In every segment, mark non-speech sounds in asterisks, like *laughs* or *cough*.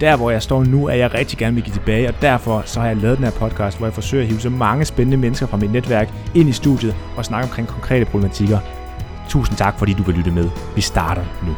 Der hvor jeg står nu, er jeg rigtig gerne vil give tilbage, og derfor så har jeg lavet den her podcast, hvor jeg forsøger at hive så mange spændende mennesker fra mit netværk ind i studiet og snakke omkring konkrete problematikker. Tusind tak, fordi du vil lytte med. Vi starter nu.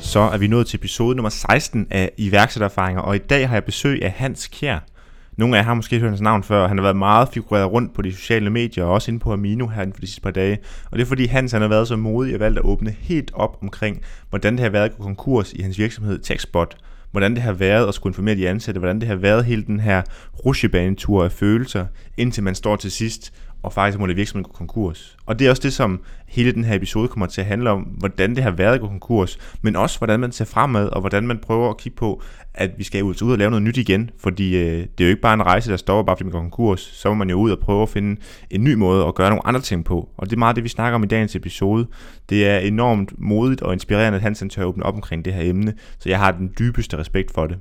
Så er vi nået til episode nummer 16 af iværksættererfaringer, og i dag har jeg besøg af Hans Kjær. Nogle af jer har måske hørt hans navn før. Han har været meget figureret rundt på de sociale medier, og også inde på Amino her for de sidste par dage. Og det er fordi Hans han har været så modig og valgt at åbne helt op omkring, hvordan det har været at gå konkurs i hans virksomhed TechSpot. Hvordan det har været at skulle informere de ansatte, hvordan det har været hele den her rusjebanetur af følelser, indtil man står til sidst og faktisk måtte virksomheden gå konkurs. Og det er også det, som hele den her episode kommer til at handle om, hvordan det har været at gå konkurs, men også hvordan man ser fremad, og hvordan man prøver at kigge på, at vi skal ud og lave noget nyt igen, fordi øh, det er jo ikke bare en rejse, der stopper bare fordi man går konkurs, så må man jo ud og prøve at finde en ny måde at gøre nogle andre ting på. Og det er meget det, vi snakker om i dagens episode. Det er enormt modigt og inspirerende, at Hansen tør åbne op omkring det her emne, så jeg har den dybeste respekt for det.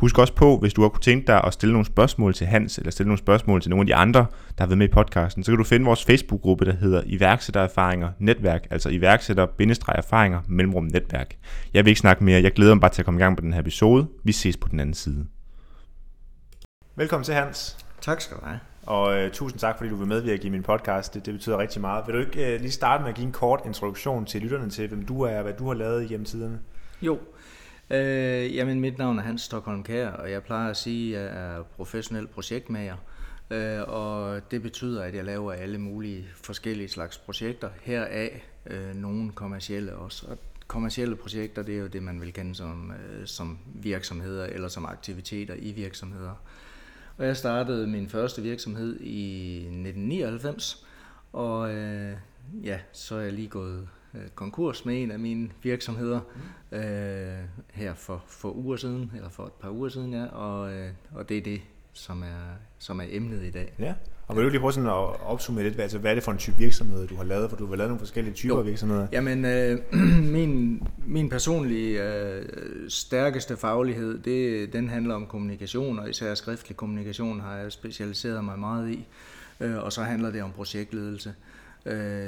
Husk også på, hvis du har kunne tænke dig at stille nogle spørgsmål til Hans, eller stille nogle spørgsmål til nogle af de andre, der har været med i podcasten, så kan du finde vores Facebook-gruppe, der hedder Iværksættererfaringer Netværk, altså iværksætter-erfaringer mellemrum netværk. Jeg vil ikke snakke mere, jeg glæder mig bare til at komme i gang på den her episode. Vi ses på den anden side. Velkommen til Hans. Tak skal du have. Og uh, tusind tak, fordi du vil medvirke i min podcast. Det, det betyder rigtig meget. Vil du ikke uh, lige starte med at give en kort introduktion til lytterne til, hvem du er og hvad du har lavet gennem tiderne? Jo, Øh, jamen, mit navn er Hans Stockholm Kær, og jeg plejer at sige, at jeg er professionel projektmager. Øh, og det betyder, at jeg laver alle mulige forskellige slags projekter, heraf øh, nogle kommercielle også. Og kommercielle projekter, det er jo det, man vil kende som, øh, som virksomheder eller som aktiviteter i virksomheder. Og jeg startede min første virksomhed i 1999, og øh, ja, så er jeg lige gået øh, konkurs med en af mine virksomheder mm. øh, her for, for uger siden, eller for et par uger siden, ja, og, øh, og det er det, som er, som er emnet i dag. Ja, og vil du lige prøve sådan at opsummere lidt, hvad, altså, hvad er det for en type virksomhed, du har lavet, for du har lavet nogle forskellige typer jo. virksomheder? Jamen, øh, *clears throat* min, min personlige øh, stærkeste faglighed, det, den handler om kommunikation, og især skriftlig kommunikation har jeg specialiseret mig meget i, øh, og så handler det om projektledelse. Øh,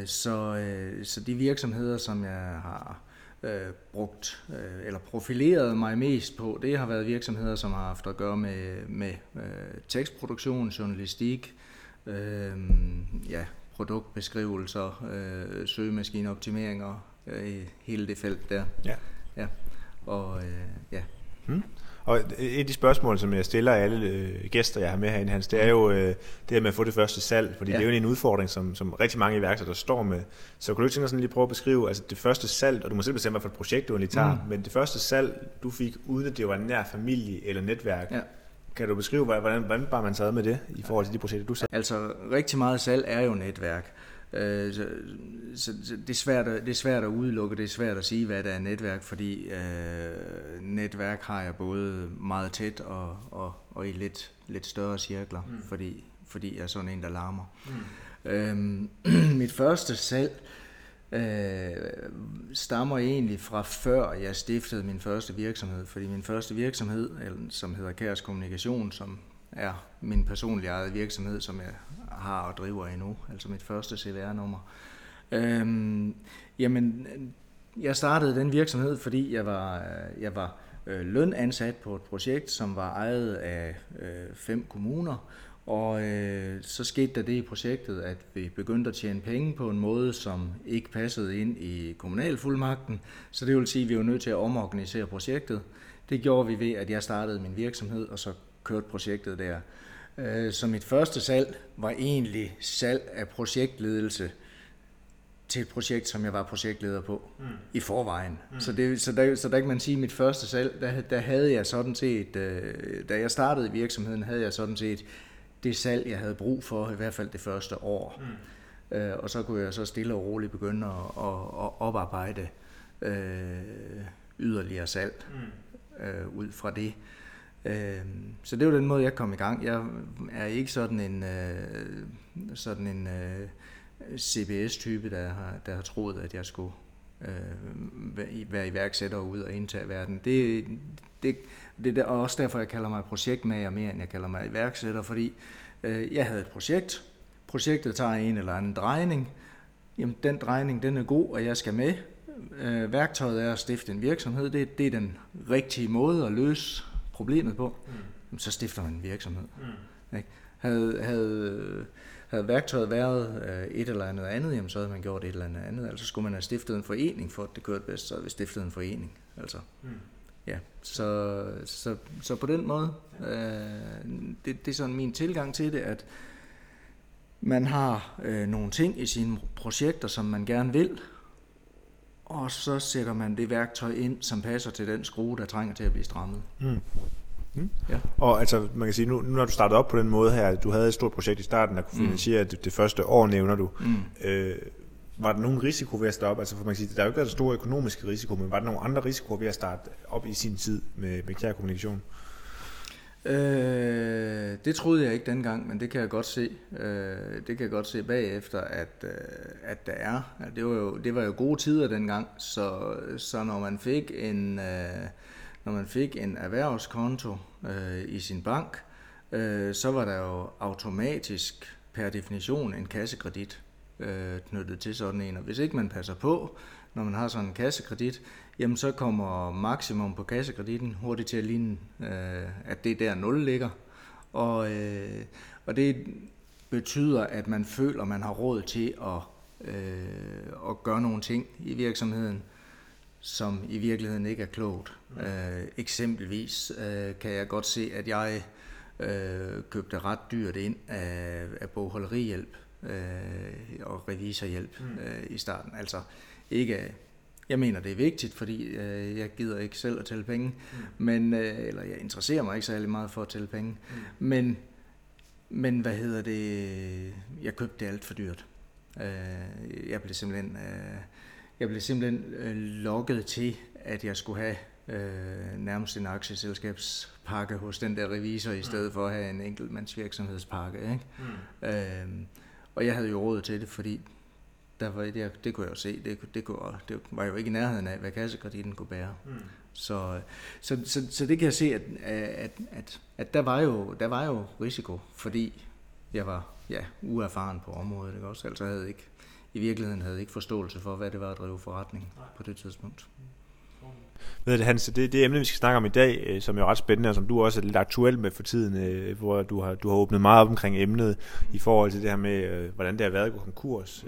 så, øh, så de virksomheder, som jeg har øh, brugt øh, eller profileret mig mest på, det har været virksomheder, som har haft at gøre med, med øh, tekstproduktion, journalistik, øh, ja, produktbeskrivelser, øh, søgemaskineoptimeringer, øh, hele det felt der. Ja. ja. Og øh, ja. Hmm. Og et af de spørgsmål, som jeg stiller alle øh, gæster, jeg har med herinde, Hans, det er jo øh, det her med at få det første salg, fordi ja. det er jo en udfordring, som, som rigtig mange iværksættere står med. Så kan du ikke tænke sådan lige prøve at beskrive, altså det første salg, og du må selv bestemme, hvad for et projekt du lige tager, mm. men det første salg, du fik, uden at det var en nær familie eller netværk, ja. Kan du beskrive, hvordan, hvordan bare man sad med det i forhold til de projekter, du sagde? Altså, rigtig meget salg er jo netværk. Øh, så, så, så det, er svært at, det er svært at udelukke, det er svært at sige, hvad der er netværk, fordi øh, netværk har jeg både meget tæt og, og, og i lidt, lidt større cirkler, mm. fordi, fordi jeg er sådan en, der larmer. Mm. Øhm, *clears throat* mit første salg øh, stammer egentlig fra før jeg stiftede min første virksomhed, fordi min første virksomhed, som hedder Kærs Kommunikation, som er min personlige eget virksomhed, som jeg har og driver endnu, altså mit første CVR-nummer. Øhm, jamen, jeg startede den virksomhed, fordi jeg var, øh, jeg var øh, lønansat på et projekt, som var ejet af øh, fem kommuner, og øh, så skete der det i projektet, at vi begyndte at tjene penge på en måde, som ikke passede ind i kommunalfuldmagten. Så det vil sige, at vi var nødt til at omorganisere projektet. Det gjorde vi ved, at jeg startede min virksomhed, og så kørte projektet der. Øh, så mit første salg var egentlig salg af projektledelse til et projekt, som jeg var projektleder på mm. i forvejen. Mm. Så, det, så, der, så der kan man sige, at mit første salg, der, der havde jeg sådan set, øh, da jeg startede i virksomheden, havde jeg sådan set det salg, jeg havde brug for, i hvert fald det første år. Mm. Øh, og så kunne jeg så stille og roligt begynde at, at, at oparbejde øh, yderligere salg mm. øh, ud fra det. Øh, Øhm, så det var den måde, jeg kom i gang. Jeg er ikke sådan en, øh, sådan en øh, CBS-type, der har, der har troet, at jeg skulle øh, være iværksætter ud og indtage verden. Det, det, det er også derfor, jeg kalder mig projektmager mere, end jeg kalder mig iværksætter, fordi øh, jeg havde et projekt. Projektet tager en eller anden drejning. Jamen, den drejning, den er god, og jeg skal med. Øh, værktøjet er at stifte en virksomhed. Det, det er den rigtige måde at løse problemet på. Mm. Så stifter man en virksomhed. Mm. Ikke? Havde, havde, havde værktøjet været øh, et eller andet andet, jamen, så havde man gjort et eller andet andet. Altså skulle man have stiftet en forening for, at det kørte bedst, så havde vi stiftet en forening. Altså. Mm. Ja, så, så, så på den måde, øh, det, det er sådan min tilgang til det, at man har øh, nogle ting i sine projekter, som man gerne vil, og så sætter man det værktøj ind, som passer til den skrue, der trænger til at blive strammet. Mm. Mm. Ja. Og altså, man kan sige, nu, nu når du startede op på den måde her, du havde et stort projekt i starten, der kunne mm. finansiere mm. det, det første år, nævner du. Mm. Øh, var der nogen risiko ved at starte op? Altså, for man kan sige, der er jo ikke været stor økonomisk risiko, men var der nogle andre risikoer ved at starte op i sin tid med, med kær kommunikation? Øh, det troede jeg ikke dengang, men det kan jeg godt se. Øh, det kan jeg godt se bagefter, at, øh, at der er. Altså, det var, jo, det var jo gode tider dengang, så, så når man fik en, øh, når man fik en erhvervskonto øh, i sin bank, øh, så var der jo automatisk per definition en kassekredit øh, knyttet til sådan en. Og hvis ikke man passer på, når man har sådan en kassekredit, jamen så kommer maksimum på kassekreditten hurtigt til at ligne, øh, at det er der 0 ligger. Og, øh, og det betyder, at man føler, at man har råd til at, øh, at gøre nogle ting i virksomheden, som i virkeligheden ikke er klogt. Øh, eksempelvis øh, kan jeg godt se, at jeg øh, købte ret dyrt ind af, af bogholderihjælp øh, og revisorhjælp mm. øh, i starten. Altså ikke, jeg mener det er vigtigt, fordi øh, jeg gider ikke selv at tælle penge, mm. men, øh, eller jeg interesserer mig ikke særlig meget for at tælle penge, mm. men, men hvad hedder det, jeg købte det alt for dyrt. Øh, jeg blev simpelthen, øh, jeg blev simpelthen øh, lokket til, at jeg skulle have øh, nærmest en aktieselskabspakke hos den der revisor, i stedet for at have en enkeltmandsvirksomhedspakke. Ikke? Mm. Øh, og jeg havde jo råd til det, fordi der var, det, det kunne jeg jo se, det, det, kunne, det var jo ikke i nærheden af, hvad kassekreditten kunne bære. Mm. Så, så, så, så det kan jeg se, at, at, at, at der, var jo, der var jo risiko, fordi jeg var ja, uerfaren på området. Ikke? Også, altså havde ikke, i virkeligheden havde ikke forståelse for, hvad det var at drive forretning Nej. på det tidspunkt. Mm. Ved det, Hans, det, det emne, vi skal snakke om i dag, øh, som er ret spændende, og som du også er lidt aktuel med for tiden, øh, hvor du har, du har åbnet meget op omkring emnet i forhold til det her med, øh, hvordan det har været at gå konkurs.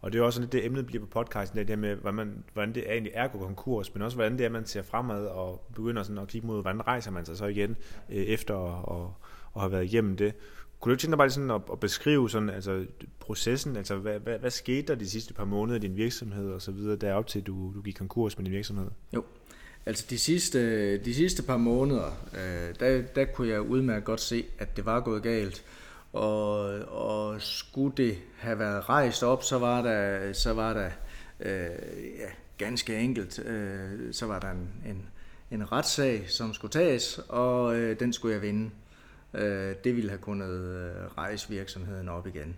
Og det er også sådan, det emnet bliver på podcasten, det her med, hvordan, man, hvordan det egentlig er at gå konkurs, men også hvordan det er, man ser fremad og begynder sådan at kigge mod, hvordan rejser man sig så igen øh, efter at, at, at have været igennem det. Kunne du tænke dig bare sådan at, at beskrive sådan, altså, processen, altså hvad, hvad, hvad skete der de sidste par måneder i din virksomhed og så videre, derop til du, du gik konkurs med din virksomhed? Jo, Altså de sidste, de sidste par måneder, øh, der, der kunne jeg udmærket godt se, at det var gået galt. Og, og skulle det have været rejst op, så var der, så var der øh, ja, ganske enkelt, øh, så var der en, en, en retssag, som skulle tages, og øh, den skulle jeg vinde. Øh, det ville have kunnet øh, rejse virksomheden op igen.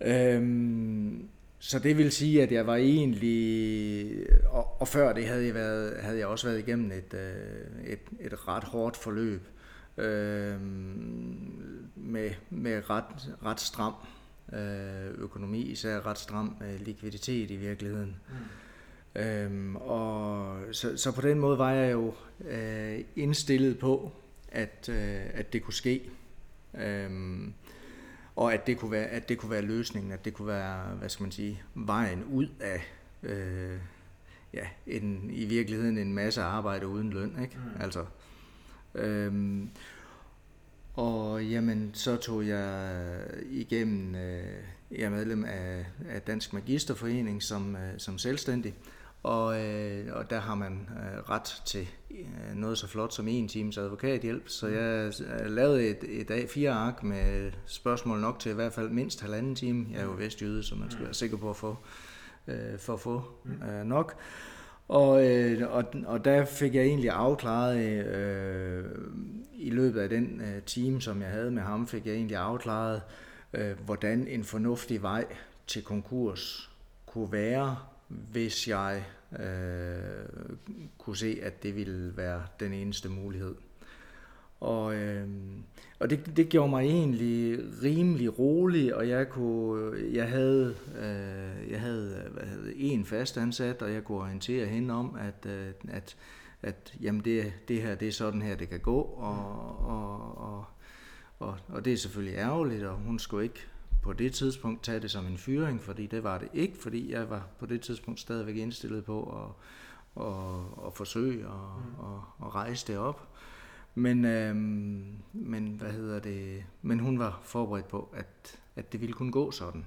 Mm. Øhm, så det vil sige, at jeg var egentlig, og, og før det havde jeg, været, havde jeg også været igennem et, øh, et, et ret hårdt forløb øh, med, med ret, ret stram øh, økonomi, især ret stram øh, likviditet i virkeligheden. Mm. Øhm, og så, så på den måde var jeg jo øh, indstillet på, at, øh, at det kunne ske. Øhm, og at det kunne være, at det kunne være løsningen, at det kunne være, hvad skal man sige, vejen ud af, øh, ja, en, i virkeligheden en masse arbejde uden løn, ikke? Mm. Altså, øhm, og jamen, så tog jeg igennem, øh, jeg er medlem af, af Dansk Magisterforening som, øh, som selvstændig, og, øh, og der har man øh, ret til øh, noget så flot som en times advokathjælp. Så jeg øh, lavede et, et dag fire ark med spørgsmål nok til i hvert fald mindst halvanden time. Jeg er jo vestjyde, så man skal være sikker på at få, øh, for at få øh, nok. Og, øh, og, og der fik jeg egentlig afklaret, øh, løbet af den øh, time, som jeg havde med ham, fik jeg egentlig afklaret, øh, hvordan en fornuftig vej til konkurs kunne være, hvis jeg øh, kunne se, at det ville være den eneste mulighed. Og, øh, og det, det gjorde mig egentlig rimelig rolig, og jeg kunne, jeg havde, øh, jeg havde, hvad havde en fast ansat, og jeg kunne orientere hende om, at, øh, at, at jamen det, det her, det er sådan her, det kan gå, og, og, og, og, og det er selvfølgelig ærgerligt, og hun skulle ikke på det tidspunkt tage det som en fyring, fordi det var det ikke, fordi jeg var på det tidspunkt stadigvæk indstillet på at, at, at forsøge at, mm. at, at rejse det op. Men, øhm, men hvad hedder det? Men hun var forberedt på, at, at det ville kunne gå sådan.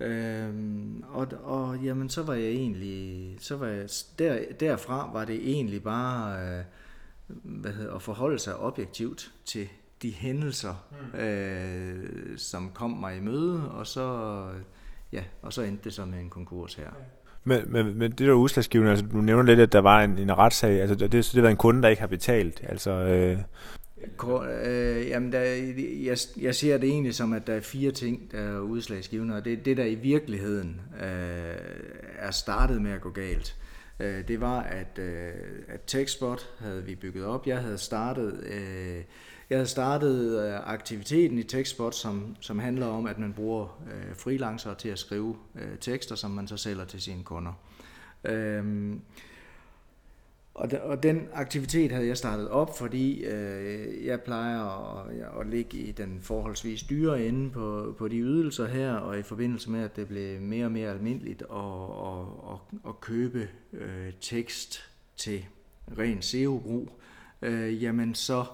Øhm, og, og jamen, så var jeg egentlig, så var jeg, der, derfra var det egentlig bare øh, hvad hedder, at forholde sig objektivt til de hændelser, mm. øh, som kom mig i møde, og så, ja, og så endte det så med en konkurs her. Men, men, men det der udslagsgivende, altså du nævner lidt, at der var en, en retssag, altså det, det, det var en kunde, der ikke har betalt, altså... Øh... Øh, jamen, der, jeg, jeg ser det egentlig som, at der er fire ting, der er udslagsgivende, og det, det der i virkeligheden øh, er startet med at gå galt, øh, det var, at, øh, at TechSpot havde vi bygget op. Jeg havde startet... Øh, jeg har startet øh, aktiviteten i TechSpot, som, som handler om, at man bruger øh, freelancere til at skrive øh, tekster, som man så sælger til sine kunder. Øhm, og, de, og den aktivitet havde jeg startet op, fordi øh, jeg plejer at, at ligge i den forholdsvis dyre ende på, på de ydelser her, og i forbindelse med, at det blev mere og mere almindeligt at, at, at, at købe øh, tekst til ren SEO-brug, øh, jamen så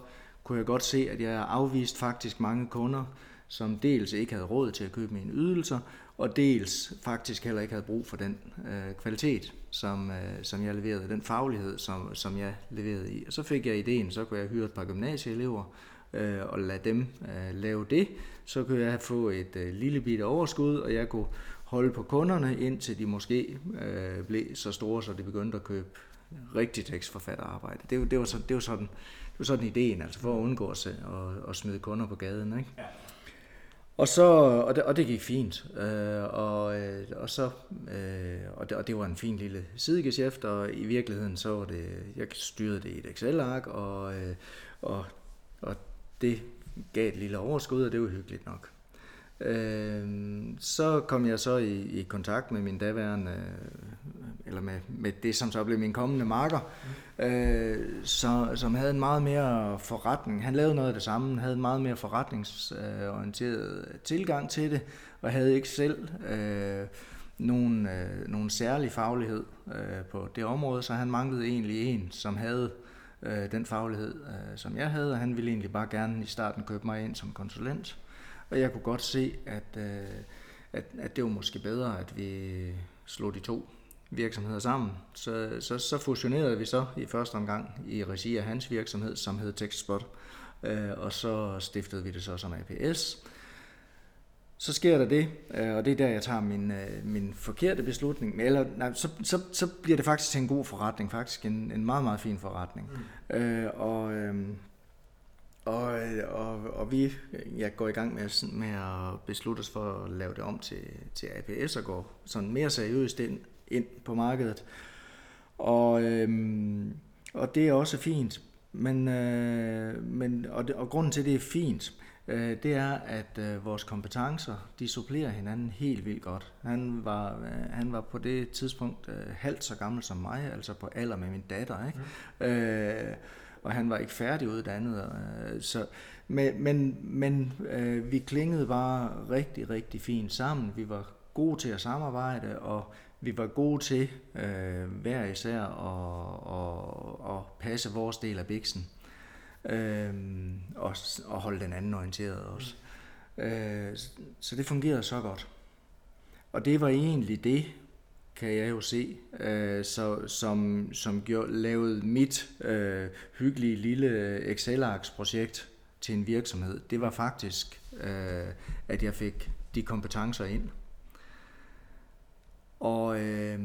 kunne jeg godt se, at jeg afvist faktisk mange kunder, som dels ikke havde råd til at købe mine ydelser, og dels faktisk heller ikke havde brug for den øh, kvalitet, som, øh, som jeg leverede, den faglighed, som, som jeg leverede i. Og så fik jeg ideen, så kunne jeg hyre et par gymnasieelever øh, og lade dem øh, lave det. Så kunne jeg få et øh, lille bitte overskud, og jeg kunne holde på kunderne, indtil de måske øh, blev så store, så de begyndte at købe rigtig tekstforfatterarbejde. Det, det, var, så, det var sådan det var sådan ideen, altså for at undgå at, at, at smide kunder på gaden. Ikke? Ja. Og, så, og, det, og det gik fint. Øh, og, øh, og, så, øh, og, det, og det var en fin lille sidegeschæft, og i virkeligheden så var det, jeg styrede det i et Excel-ark, og, øh, og, og det gav et lille overskud, og det var hyggeligt nok. Øh, så kom jeg så i, i kontakt med min daværende, eller med, med det, som så blev min kommende marker, mm. øh, så, som havde en meget mere forretning. Han lavede noget af det samme, havde en meget mere forretningsorienteret tilgang til det, og havde ikke selv øh, nogen, øh, nogen særlig faglighed øh, på det område, så han manglede egentlig en, som havde øh, den faglighed, øh, som jeg havde, og han ville egentlig bare gerne i starten købe mig ind som konsulent. Og jeg kunne godt se, at, øh, at, at det var måske bedre, at vi slog de to virksomheder sammen. Så, så, så fusionerede vi så i første omgang i regi af hans virksomhed, som hed TextSpot, øh, og så stiftede vi det så som APS. Så sker der det, øh, og det er der, jeg tager min, min forkerte beslutning. Eller, nej, så, så, så bliver det faktisk en god forretning, faktisk en, en meget, meget fin forretning. Mm. Øh, og, øh, og, og, og vi jeg går i gang med, med at beslutte os for at lave det om til, til APS og gå sådan mere seriøst ind, ind på markedet. Og, øhm, og det er også fint. Men, øh, men, og, det, og grunden til, at det er fint, øh, det er, at øh, vores kompetencer, de supplerer hinanden helt vildt godt. Han var, øh, han var på det tidspunkt øh, halvt så gammel som mig, altså på alder med min datter. Ikke? Mm. Øh, og han var ikke færdiguddannet. Øh, så, men men, men øh, vi klingede bare rigtig, rigtig fint sammen. Vi var gode til at samarbejde, og vi var gode til øh, hver især at, at, at passe vores del af biksen. Øh, og, og holde den anden orienteret også. Øh, så det fungerede så godt. Og det var egentlig det, kan jeg jo se, øh, så, som, som gjorde, lavede mit øh, hyggelige lille Excel-arks-projekt til en virksomhed. Det var faktisk, øh, at jeg fik de kompetencer ind. Og, øh,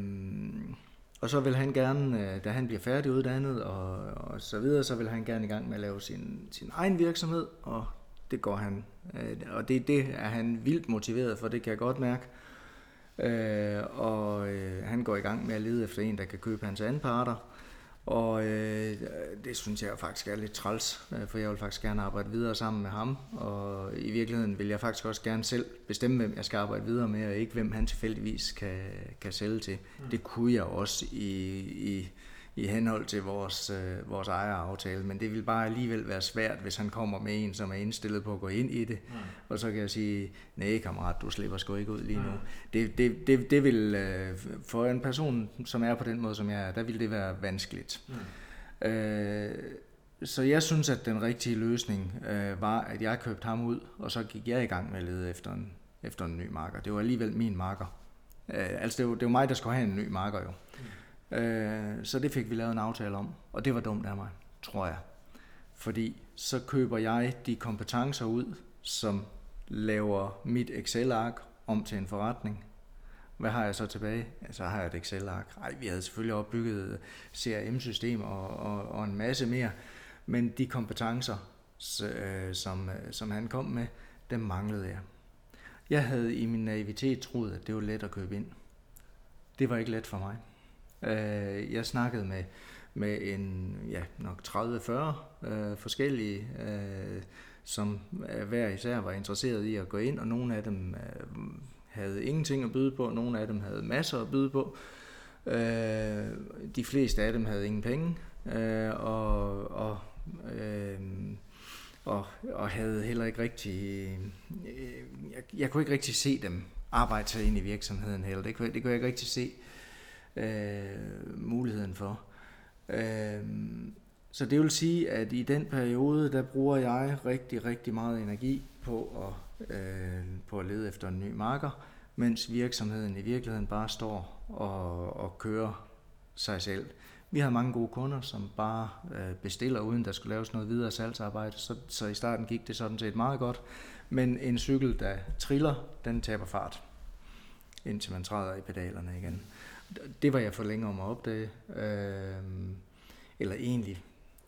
Og så vil han gerne, øh, da han bliver færdiguddannet og, og så videre, så vil han gerne i gang med at lave sin, sin egen virksomhed, og det går han, øh, og det, det er han vildt motiveret for, det kan jeg godt mærke og han går i gang med at lede efter en, der kan købe hans anparter. Og øh, det synes jeg faktisk er lidt træls, øh, for jeg vil faktisk gerne arbejde videre sammen med ham. Og i virkeligheden vil jeg faktisk også gerne selv bestemme, hvem jeg skal arbejde videre med, og ikke hvem han tilfældigvis kan, kan sælge til. Mm. Det kunne jeg også i, i i henhold til vores, øh, vores ejeraftale, men det vil bare alligevel være svært, hvis han kommer med en, som er indstillet på at gå ind i det, mm. og så kan jeg sige, nej kammerat, du slipper sgu ikke ud lige nu. Mm. Det, det, det, det vil, øh, for en person, som er på den måde, som jeg er, der vil det være vanskeligt. Mm. Øh, så jeg synes, at den rigtige løsning øh, var, at jeg købte ham ud, og så gik jeg i gang med at lede efter en, efter en ny marker. Det var alligevel min marker. Øh, altså, det var, det var mig, der skulle have en ny marker jo. Mm. Øh, så det fik vi lavet en aftale om, og det var dumt af mig, tror jeg. Fordi så køber jeg de kompetencer ud, som laver mit Excel-ark om til en forretning. Hvad har jeg så tilbage? Så har jeg et Excel-ark. Ej, vi havde selvfølgelig opbygget CRM-system og, og, og en masse mere, men de kompetencer, øh, som, øh, som han kom med, dem manglede jeg. Jeg havde i min naivitet troet, at det var let at købe ind. Det var ikke let for mig. Øh, jeg snakkede med, med en, ja, nok 30-40 øh, forskellige, øh, som hver især var interesseret i at gå ind, og nogle af dem øh, havde ingenting at byde på, nogle af dem havde masser at byde på. Øh, de fleste af dem havde ingen penge, øh, og, og, øh, og, og havde heller ikke rigtig... Øh, jeg, jeg kunne ikke rigtig se dem arbejde sig ind i virksomheden heller. Det kunne, det kunne jeg ikke rigtig se øh, Øh, muligheden for. Øh, så det vil sige, at i den periode, der bruger jeg rigtig, rigtig meget energi på at, øh, på at lede efter en ny marker, mens virksomheden i virkeligheden bare står og, og kører sig selv. Vi har mange gode kunder, som bare øh, bestiller, uden der skulle laves noget videre salgsarbejde, så, så i starten gik det sådan set meget godt. Men en cykel, der triller, den taber fart, indtil man træder i pedalerne igen det var jeg for længe om at opdage. Øh, eller egentlig,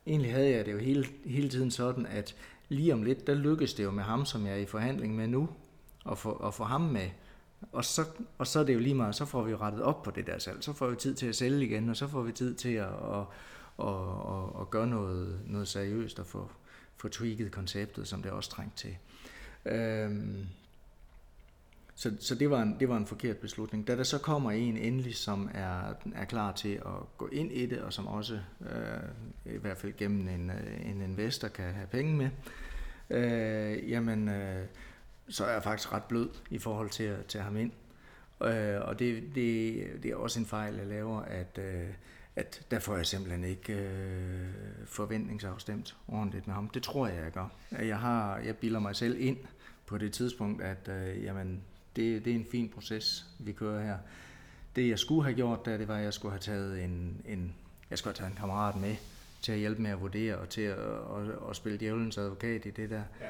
egentlig havde jeg det jo hele, hele tiden sådan, at lige om lidt, der lykkedes det jo med ham, som jeg er i forhandling med nu, at få, at få ham med. Og så, og så er det jo lige meget, så får vi jo rettet op på det der salg. Så får vi tid til at sælge igen, og så får vi tid til at, at, at, at, at gøre noget, noget seriøst og få, få tweaked konceptet, som det også trængt til. Øhm, så, så det, var en, det var en forkert beslutning. Da der så kommer en endelig, som er, er klar til at gå ind i det, og som også øh, i hvert fald gennem en, øh, en investor kan have penge med, øh, jamen øh, så er jeg faktisk ret blød i forhold til at tage ham ind. Øh, og det, det, det er også en fejl, jeg laver, at, øh, at der får jeg simpelthen ikke øh, forventningsafstemt ordentligt med ham. Det tror jeg, jeg gør. Jeg, har, jeg bilder mig selv ind på det tidspunkt, at øh, jamen, det, det er en fin proces, vi kører her. Det jeg skulle have gjort, der, det var, at jeg skulle have taget en, en, jeg skulle have taget en kammerat med til at hjælpe med at vurdere og til at, at, at, at spille djævelens advokat i det der. Ja.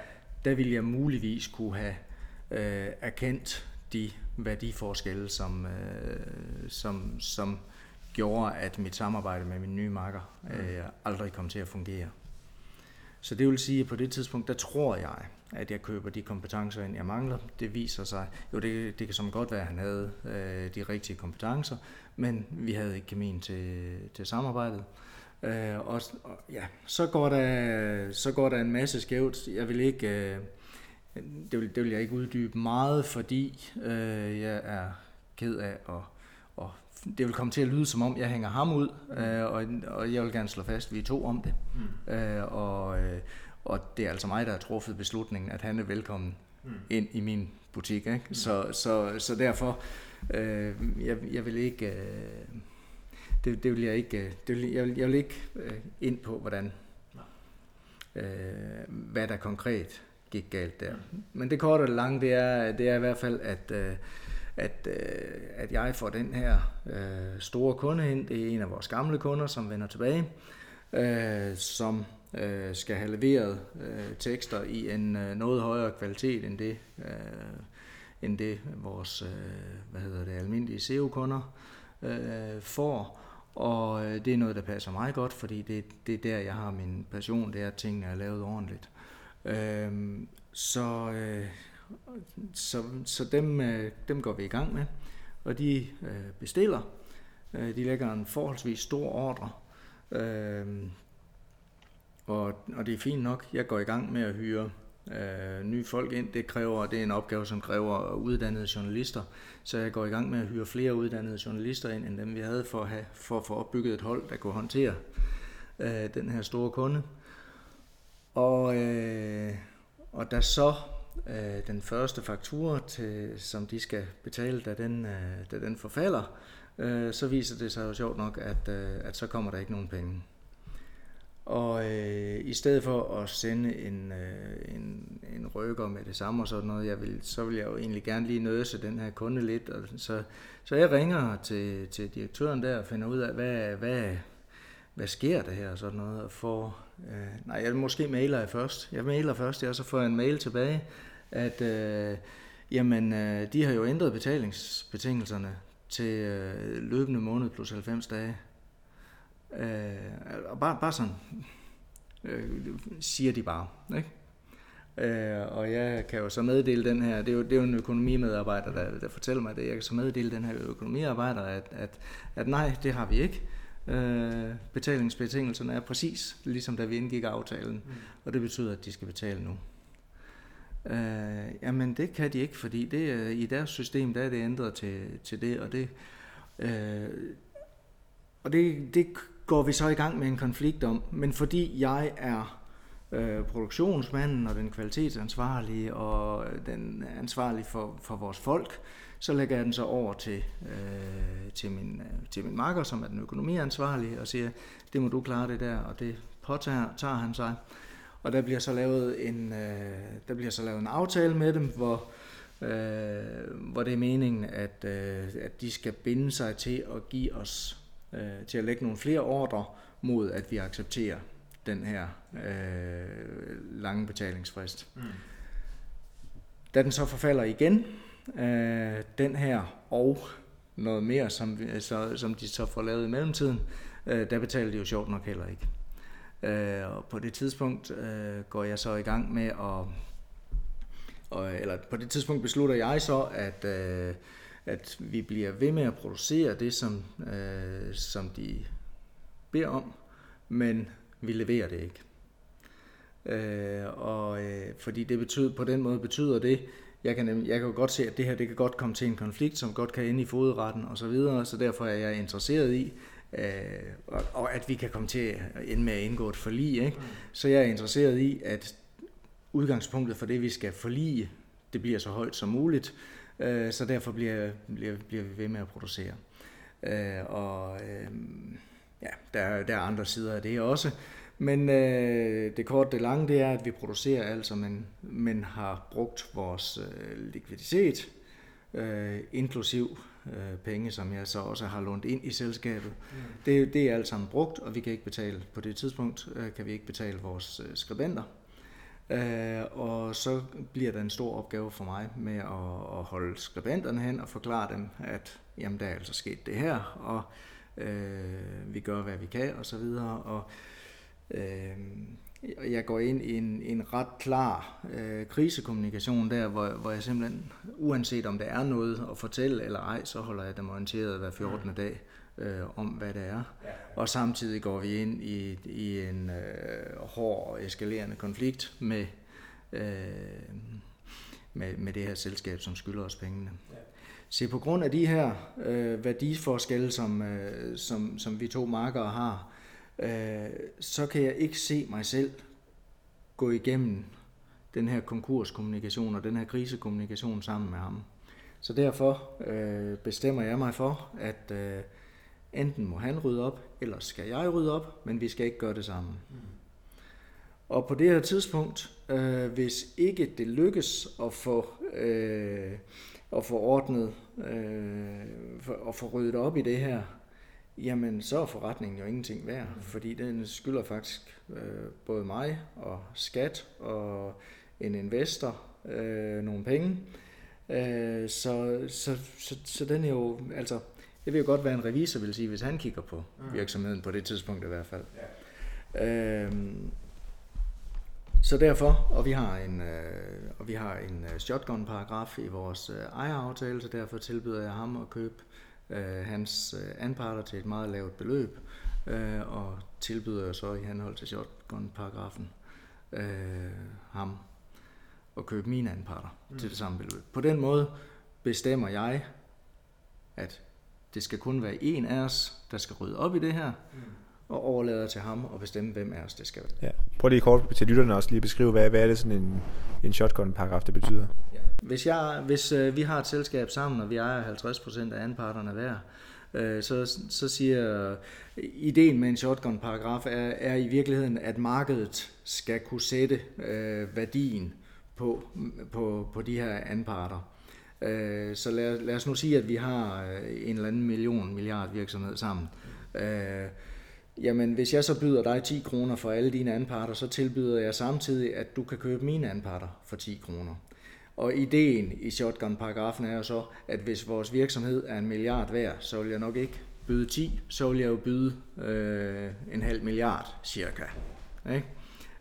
Der ville jeg muligvis kunne have øh, erkendt de værdiforskelle, som, øh, som, som gjorde, at mit samarbejde med min nye makker øh, aldrig kom til at fungere. Så det vil sige, at på det tidspunkt, der tror jeg, at jeg køber de kompetencer ind, jeg mangler. Det viser sig, jo det, det kan som godt være, at han havde øh, de rigtige kompetencer, men vi havde ikke kemien til, til samarbejdet. Øh, og, og ja, så går, der, så går der en masse skævt. Jeg vil ikke, øh, det, vil, det vil jeg ikke uddybe meget, fordi øh, jeg er ked af at og det vil komme til at lyde som om, jeg hænger ham ud, øh, og, og jeg vil gerne slå fast, at vi er to om det. Mm. Øh, og, øh, og det er altså mig, der har truffet beslutningen, at han er velkommen mm. ind i min butik. Ikke? Mm. Så, så, så derfor, øh, jeg, jeg vil ikke... Øh, det, det vil jeg ikke, øh, det vil, jeg, vil, jeg vil ikke øh, ind på, hvordan, øh, hvad der konkret gik galt der. Mm. Men det korte og lange, det er, det er i hvert fald, at, øh, at, øh, at jeg får den her øh, store kunde ind. Det er en af vores gamle kunder, som vender tilbage, øh, som øh, skal have leveret øh, tekster i en øh, noget højere kvalitet end det, øh, end det vores øh, hvad hedder det, almindelige SEO-kunder øh, får. Og øh, det er noget, der passer mig godt, fordi det, det er der, jeg har min passion, det er, at tingene er lavet ordentligt. Øh, så, øh, så, så dem, øh, dem går vi i gang med, og de øh, bestiller. Øh, de lægger en forholdsvis stor ordre, øh, og, og det er fint nok. Jeg går i gang med at hyre øh, nye folk ind. Det kræver, det er en opgave, som kræver uddannede journalister. Så jeg går i gang med at hyre flere uddannede journalister ind, end dem vi havde for at, have, for at få opbygget et hold, der kunne håndtere øh, den her store kunde. Og, øh, og da så øh, den første faktura, til, som de skal betale, da den, øh, da den forfalder, øh, så viser det sig jo sjovt nok, at, øh, at så kommer der ikke nogen penge. Og øh, i stedet for at sende en, øh, en, en rykker med det samme og sådan noget, jeg vil, så vil jeg jo egentlig gerne lige nøse den her kunde lidt. Og så, så jeg ringer til, til direktøren der og finder ud af, hvad, hvad, hvad sker der her og sådan noget. Og får, øh, nej, jeg måske mailer jeg først. Jeg mailer først, og så får jeg en mail tilbage, at øh, jamen, øh, de har jo ændret betalingsbetingelserne til øh, løbende måned plus 90 dage. Øh, og bare, bare sådan, øh, siger de bare. Ikke? Øh, og jeg kan jo så meddele den her, det er jo, det er jo en økonomimedarbejder, der, der fortæller mig det, jeg kan så meddele den her økonomiarbejder, at, at, at nej, det har vi ikke. Øh, betalingsbetingelserne er præcis ligesom da vi indgik aftalen, mm. og det betyder, at de skal betale nu. Øh, jamen det kan de ikke, fordi det, i deres system der er det ændret til, til det, og det, øh, og det, det går vi så i gang med en konflikt om. Men fordi jeg er øh, produktionsmanden og den kvalitetsansvarlige og øh, den ansvarlige for, for vores folk, så lægger jeg den så over til, øh, til, min, øh, til min makker, som er den økonomiansvarlige, og siger, det må du klare det der, og det påtager tager han sig. Og der bliver så lavet en, øh, der bliver så lavet en aftale med dem, hvor, øh, hvor det er meningen, at, øh, at de skal binde sig til at give os øh, til at lægge nogle flere ordre mod, at vi accepterer den her øh, lange betalingsfrist. Mm. Da den så forfalder igen, øh, den her og noget mere, som, så, som de så får lavet i mellemtiden, øh, der betaler de jo sjovt nok heller ikke. Øh, og på det tidspunkt øh, går jeg så i gang med at, og, eller på det tidspunkt beslutter jeg så, at øh, at vi bliver ved med at producere det, som, øh, som de beder om, men vi leverer det ikke. Øh, og øh, fordi det betyder, på den måde betyder det, jeg kan, jeg kan jo godt se, at det her det kan godt komme til en konflikt, som godt kan ende i fodretten og så videre, så derfor er jeg interesseret i, øh, og, og at vi kan komme til at ende med at indgå et forlig. Ikke? Så jeg er interesseret i, at udgangspunktet for det, vi skal forlige, det bliver så højt som muligt, Øh, så derfor bliver, bliver, bliver vi ved med at producere. Øh, og øh, ja, der, der er andre sider af det også. Men øh, det korte det lange, det er, at vi producerer altså, men, men har brugt vores øh, likviditet, øh, inklusiv øh, penge, som jeg så også har lånt ind i selskabet. Mm. Det, det er alt sammen brugt, og vi kan ikke betale på det tidspunkt, øh, kan vi ikke betale vores øh, skribenter. Øh, og så bliver der en stor opgave for mig med at, at holde skribenterne hen og forklare dem, at jamen, der er altså sket det her, og øh, vi gør, hvad vi kan, og så videre. Og øh, jeg går ind i en, en ret klar øh, krisekommunikation der, hvor, hvor jeg simpelthen, uanset om der er noget at fortælle eller ej, så holder jeg dem orienteret hver 14. dag øh, om, hvad det er. Og samtidig går vi ind i, i en øh, hård og eskalerende konflikt med, øh, med, med det her selskab, som skylder os pengene. Se, på grund af de her øh, værdiforskelle, som, øh, som, som vi to markere har, øh, så kan jeg ikke se mig selv gå igennem den her konkurskommunikation og den her krisekommunikation sammen med ham. Så derfor øh, bestemmer jeg mig for, at øh, Enten må han rydde op, eller skal jeg rydde op, men vi skal ikke gøre det sammen. Mm. Og på det her tidspunkt, øh, hvis ikke det lykkes at få, øh, at få ordnet øh, for, at få ryddet op i det her, jamen så er forretningen jo ingenting værd, mm. fordi den skylder faktisk øh, både mig og skat og en investor øh, nogle penge. Øh, så, så, så, så den er jo, altså det vil jo godt være en revisor, vil sige, hvis han kigger på mm. virksomheden på det tidspunkt i hvert fald. Ja. Øhm, så derfor, og vi har en, øh, og vi har en øh, shotgun-paragraf i vores øh, ejeraftale, så derfor tilbyder jeg ham at købe øh, hans øh, anparter til et meget lavt beløb, øh, og tilbyder så i henhold til shotgun-paragrafen øh, ham at købe mine anparter mm. til det samme beløb. På den måde bestemmer jeg, at det skal kun være en af os, der skal rydde op i det her, mm. og overlader til ham at bestemme, hvem af os det skal være. Ja. Prøv lige kort til lytterne også lige at beskrive, hvad, hvad er det sådan en, en shotgun-paragraf, det betyder? Ja. Hvis, jeg, hvis øh, vi har et selskab sammen, og vi ejer 50% af anparterne hver, øh, så, så siger ideen med en shotgun-paragraf er, er i virkeligheden, at markedet skal kunne sætte øh, værdien på, på, på de her anparter. Øh, så lad, lad os nu sige, at vi har øh, en eller anden million milliard virksomhed sammen. Øh, jamen, hvis jeg så byder dig 10 kroner for alle dine anparter, så tilbyder jeg samtidig, at du kan købe mine anparter for 10 kroner. Og ideen i shotgun-paragrafen er jo så, at hvis vores virksomhed er en milliard værd, så vil jeg nok ikke byde 10, så vil jeg jo byde øh, en halv milliard cirka. Ikke?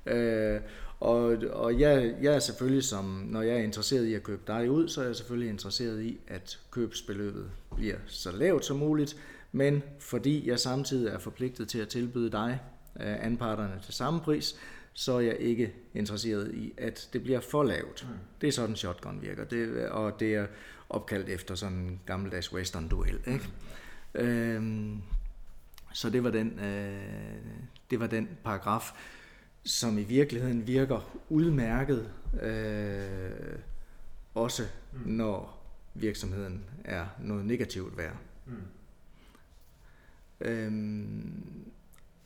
Øh, og, og jeg, jeg er selvfølgelig, som, når jeg er interesseret i at købe dig ud, så er jeg selvfølgelig interesseret i, at købsbeløbet bliver så lavt som muligt, men fordi jeg samtidig er forpligtet til at tilbyde dig øh, anparterne til samme pris, så er jeg ikke interesseret i, at det bliver for lavt. Mm. Det er sådan shotgun virker, det, og det er opkaldt efter sådan en gammeldags western duel. Ikke? Mm. Øhm, så det var den, øh, det var den paragraf som i virkeligheden virker udmærket, øh, også mm. når virksomheden er noget negativt værd. Mm. Øhm,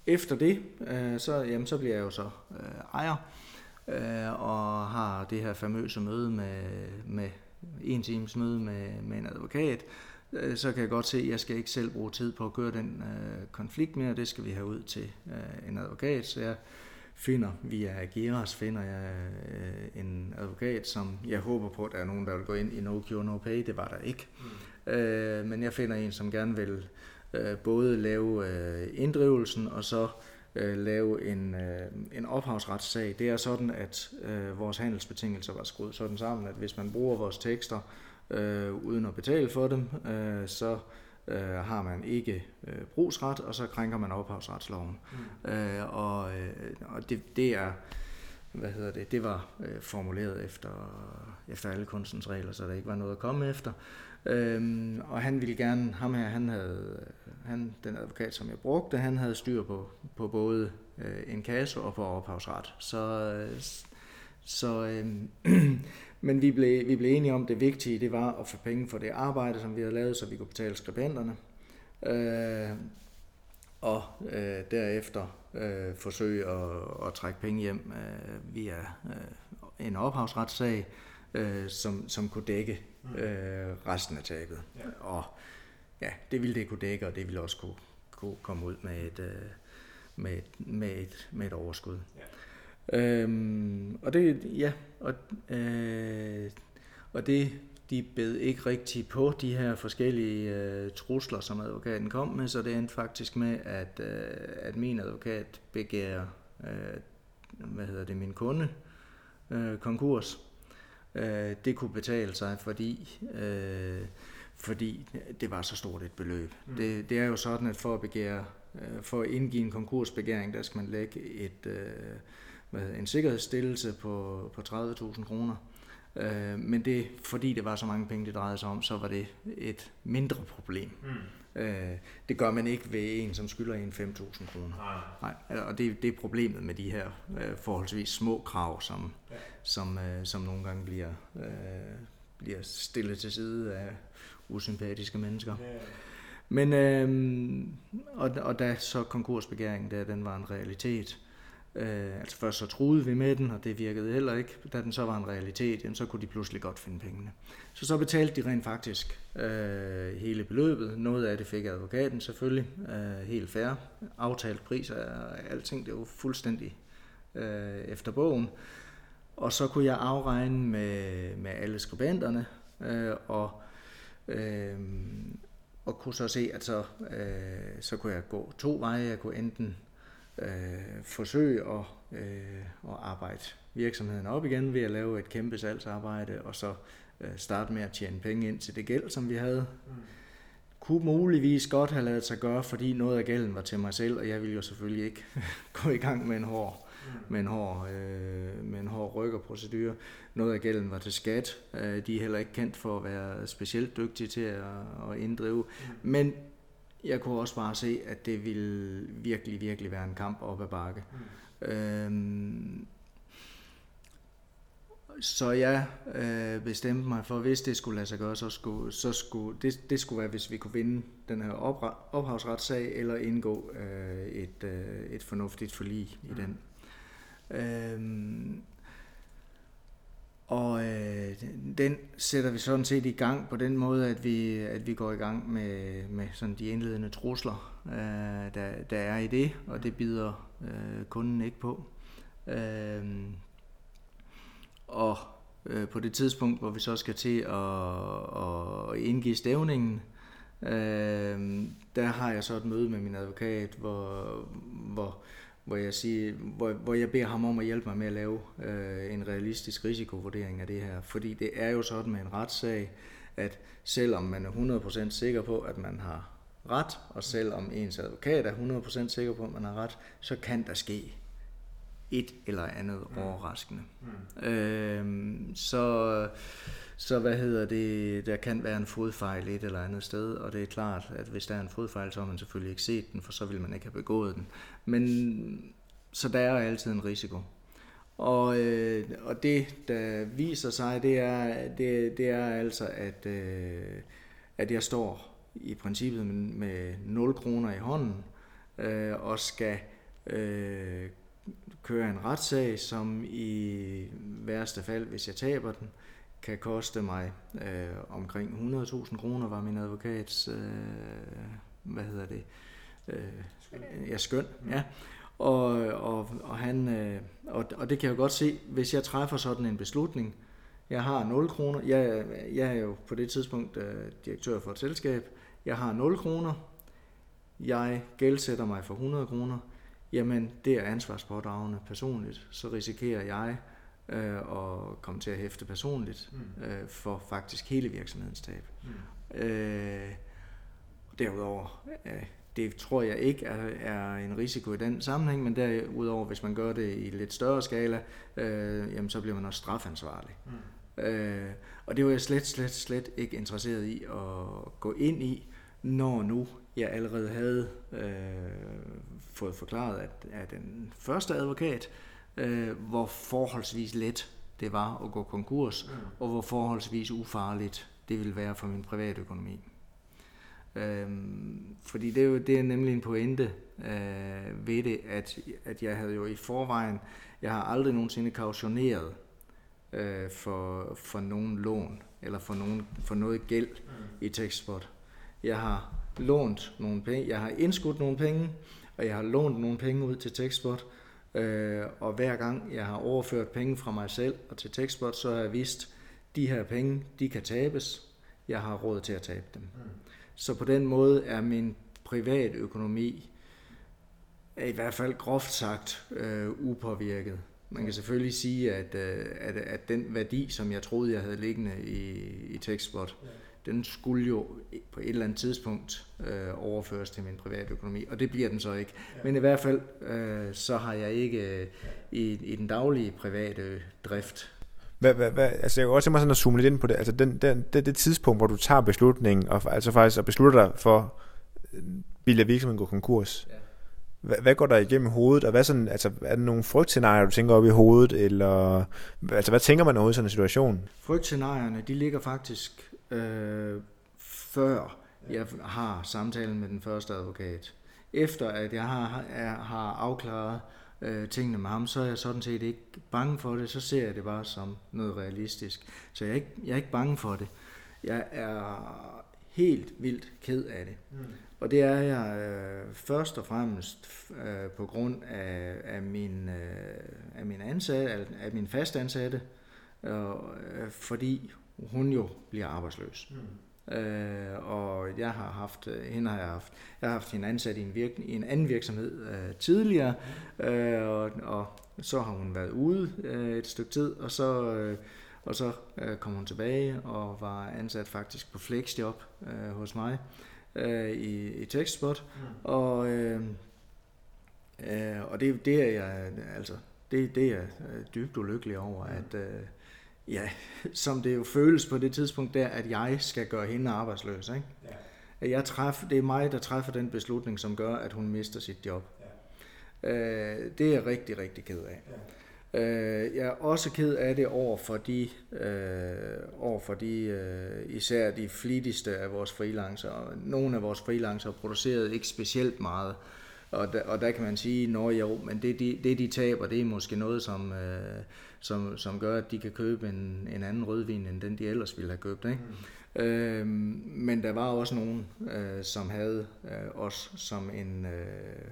efter det, øh, så, jamen, så bliver jeg jo så øh, ejer, øh, og har det her famøse møde med, med en times møde med, med en advokat, øh, så kan jeg godt se, at jeg skal ikke selv bruge tid på at køre den øh, konflikt mere, det skal vi have ud til øh, en advokat, så jeg finder via Ageras, finder jeg øh, en advokat, som jeg håber på, at der er nogen, der vil gå ind i No Cure No Pay. Det var der ikke. Mm. Øh, men jeg finder en, som gerne vil øh, både lave øh, inddrivelsen og så øh, lave en, øh, en ophavsretssag. Det er sådan, at øh, vores handelsbetingelser var skruet sådan sammen, at hvis man bruger vores tekster øh, uden at betale for dem, øh, så øh, har man ikke øh, brugsret, og så krænker man ophavsretsloven. Mm. Øh, og øh, og det, det er hvad hedder det, det var øh, formuleret efter, efter alle kunstens regler, så der ikke var noget at komme efter. Øhm, og han ville gerne, ham her, han havde, han, den advokat, som jeg brugte, han havde styr på, på både øh, en kasse og på ophavsret. Så, øh, så øh, *clears throat* Men vi blev, vi blev enige om, at det vigtige det var at få penge for det arbejde, som vi havde lavet, så vi kunne betale skribenterne. Øh, og øh, derefter øh, forsøge at, at trække penge hjem øh, via øh, en ophavsretssag, øh, som, som kunne dække øh, resten af tabet. Ja. Og ja, det ville det kunne dække, og det ville også kunne, kunne komme ud med et, øh, med et, med et, med et overskud. Ja. Øhm, og det, ja, og, øh, og det, de bed ikke rigtig på de her forskellige øh, trusler, som advokaten kom med, så det endte faktisk med, at, øh, at min advokat begærer, øh, hvad hedder det, min kunde øh, konkurs. Øh, det kunne betale sig, fordi, øh, fordi det var så stort et beløb. Mm. Det, det er jo sådan, at for at begære, øh, for at indgive en konkursbegæring, der skal man lægge et øh, med en sikkerhedsstillelse på, på 30.000 kroner. Øh, men det, fordi det var så mange penge, det drejede sig om, så var det et mindre problem. Mm. Øh, det gør man ikke ved en, som skylder en 5.000 kroner. Nej. Nej. Og det, det er problemet med de her øh, forholdsvis små krav, som, ja. som, øh, som nogle gange bliver, øh, bliver stillet til side af usympatiske mennesker. Ja. Men øh, og, og da så konkursbegæringen der, den var en realitet, Øh, altså først så troede vi med den, og det virkede heller ikke. Da den så var en realitet, jamen, så kunne de pludselig godt finde pengene. Så så betalte de rent faktisk øh, hele beløbet. Noget af det fik advokaten selvfølgelig, øh, helt fair. Aftalt pris og alting, det var fuldstændig øh, efter bogen. Og så kunne jeg afregne med, med alle skribenterne, øh, og, øh, og kunne så se, at så, øh, så kunne jeg gå to veje. Jeg kunne enten øh, forsøge at, øh, at arbejde virksomheden op igen ved at lave et kæmpe salgsarbejde, og så øh, starte med at tjene penge ind til det gæld, som vi havde. Mm. Kunne muligvis godt have lavet sig gøre, fordi noget af gælden var til mig selv, og jeg ville jo selvfølgelig ikke *laughs* gå i gang med en hård, mm. med en hård, øh, med en hård rykkerprocedure. Noget af gælden var til skat. Øh, de er heller ikke kendt for at være specielt dygtige til at, at inddrive. Mm. Men jeg kunne også bare se, at det ville virkelig, virkelig være en kamp op ad bakke. Mm. Øhm, så jeg øh, bestemte mig for, hvis det skulle lade sig gøre, så skulle, så skulle det, det skulle være, hvis vi kunne vinde den her ophavsretssag, eller indgå øh, et, øh, et fornuftigt forlig i mm. den. Øhm, og øh, den sætter vi sådan set i gang på den måde, at vi, at vi går i gang med, med sådan de indledende trusler, øh, der, der er i det, og det bider øh, kunden ikke på. Øh, og øh, på det tidspunkt, hvor vi så skal til at, at indgive stævningen, øh, der har jeg så et møde med min advokat, hvor, hvor, hvor, jeg, siger, hvor, hvor jeg beder ham om at hjælpe mig med at lave øh, en realistisk risikovurdering af det her. Fordi det er jo sådan med en retssag, at selvom man er 100% sikker på, at man har ret, og selvom ens advokat er 100% sikker på, at man har ret, så kan der ske et eller andet mm. overraskende. Mm. Øhm, så, så hvad hedder det, der kan være en fodfejl et eller andet sted, og det er klart, at hvis der er en fodfejl, så har man selvfølgelig ikke set den, for så vil man ikke have begået den. Men så der er altid en risiko. Og, øh, og det, der viser sig, det er, det, det er altså, at, øh, at jeg står i princippet med, med 0 kroner i hånden, øh, og skal øh, køre en retssag, som i værste fald, hvis jeg taber den, kan koste mig øh, omkring 100.000 kroner, var min advokats, øh, hvad hedder det, øh, ja, skøn, ja. Og, og, og, han, øh, og, og det kan jeg jo godt se, hvis jeg træffer sådan en beslutning, jeg har 0 kroner, jeg, jeg er jo på det tidspunkt øh, direktør for et selskab, jeg har 0 kroner, jeg gældsætter mig for 100 kroner, jamen det er ansvarspådragende personligt, så risikerer jeg øh, at komme til at hæfte personligt mm. øh, for faktisk hele virksomhedens tab. Mm. Øh, derudover, øh, det tror jeg ikke er, er en risiko i den sammenhæng, men derudover, hvis man gør det i lidt større skala, øh, jamen så bliver man også strafansvarlig. Mm. Øh, og det var jeg slet, slet, slet ikke interesseret i at gå ind i, når nu jeg allerede havde øh, fået forklaret at, at den første advokat, øh, hvor forholdsvis let det var at gå konkurs, mm. og hvor forholdsvis ufarligt det ville være for min private økonomi. Øhm, fordi det er jo det er nemlig en pointe øh, ved det, at, at jeg havde jo i forvejen, jeg har aldrig nogensinde kautioneret øh, for, for nogen lån, eller for, nogen, for noget gæld mm. i Textspot. Jeg har lånt nogle penge, jeg har indskudt nogle penge, og jeg har lånt nogle penge ud til Textbot, øh, og hver gang jeg har overført penge fra mig selv og til Textbot, så har jeg vist, de her penge, de kan tabes, jeg har råd til at tabe dem. Mm. Så på den måde er min privat økonomi i hvert fald groft sagt øh, upåvirket. Man kan selvfølgelig sige, at, øh, at, at den værdi, som jeg troede, jeg havde liggende i, i Textbot, ja den skulle jo på et eller andet tidspunkt øh, overføres til min private økonomi, og det bliver den så ikke. Men i hvert fald, øh, så har jeg ikke øh, i, i den daglige private drift hvad, hvad, hvad, altså jeg vil også tænke mig sådan at zoome lidt ind på det, altså den, den, det, det tidspunkt, hvor du tager beslutningen, og altså faktisk at beslutte dig for, vil virksomheden gå konkurs. Ja. Hvad, hvad går der igennem hovedet, og hvad sådan, altså, er der nogle frygtscenarier, du tænker op i hovedet, eller altså, hvad tænker man overhovedet i sådan en situation? Frygtscenarierne, de ligger faktisk øh, før jeg har samtalen med den første advokat. Efter at jeg har, er, har afklaret øh, tingene med ham, så er jeg sådan set ikke bange for det, så ser jeg det bare som noget realistisk. Så jeg er ikke, jeg er ikke bange for det. Jeg er helt vildt ked af det. Mm. Og det er jeg øh, først og fremmest øh, på grund af, af, min, øh, af min ansatte, af min fastansatte, øh, fordi hun jo bliver arbejdsløs. Øh, og jeg har haft, hende har jeg haft, jeg har haft hende ansat i en, virk, i en anden virksomhed øh, tidligere, øh, og, og så har hun været ude øh, et stykke tid, og så, øh, og så øh, kom hun tilbage og var ansat faktisk på flexjob øh, hos mig øh, i, i Textspot. Mm. Og, øh, øh, og det, det er jeg altså det, det er jeg dybt ulykkelig over, mm. at øh, ja, som det jo føles på det tidspunkt der, at jeg skal gøre hende arbejdsløs. Ikke? Ja. At jeg træffer, det er mig, der træffer den beslutning, som gør, at hun mister sit job. Ja. Øh, det er jeg rigtig, rigtig ked af. Ja. Øh, jeg er også ked af det over for de, øh, over for de øh, især de flittigste af vores freelancer. Nogle af vores freelancer producerede ikke specielt meget, og der, og der kan man sige, men det, de, det de taber, det er måske noget, som, øh, som, som gør, at de kan købe en, en anden rødvin, end den de ellers ville have købt. Ikke? Mm. Øh, men der var også nogen, øh, som havde øh, os som en, øh,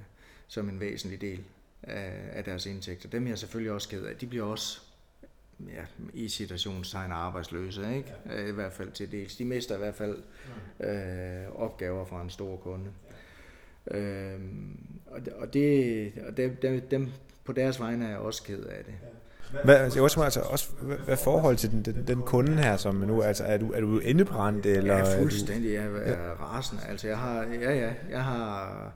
som en væsentlig del af, af deres indtægter. Dem er jeg selvfølgelig også ked af. De bliver også ja, i situationstegn arbejdsløse, ikke? Ja. I hvert fald til dels. De mister i hvert fald øh, opgaver fra en stor kunde. Ja. Øh, og og, det, og dem, dem, dem på deres vegne er jeg også ked af det. Ja. Hvad, altså, også, altså, også, hvad, hvad forhold til den, den, den kunde her, som nu, altså, er du, er du indebrændt, eller? Ja, fuldstændig, jeg er, er rasende. Altså, jeg har, ja, ja, jeg har,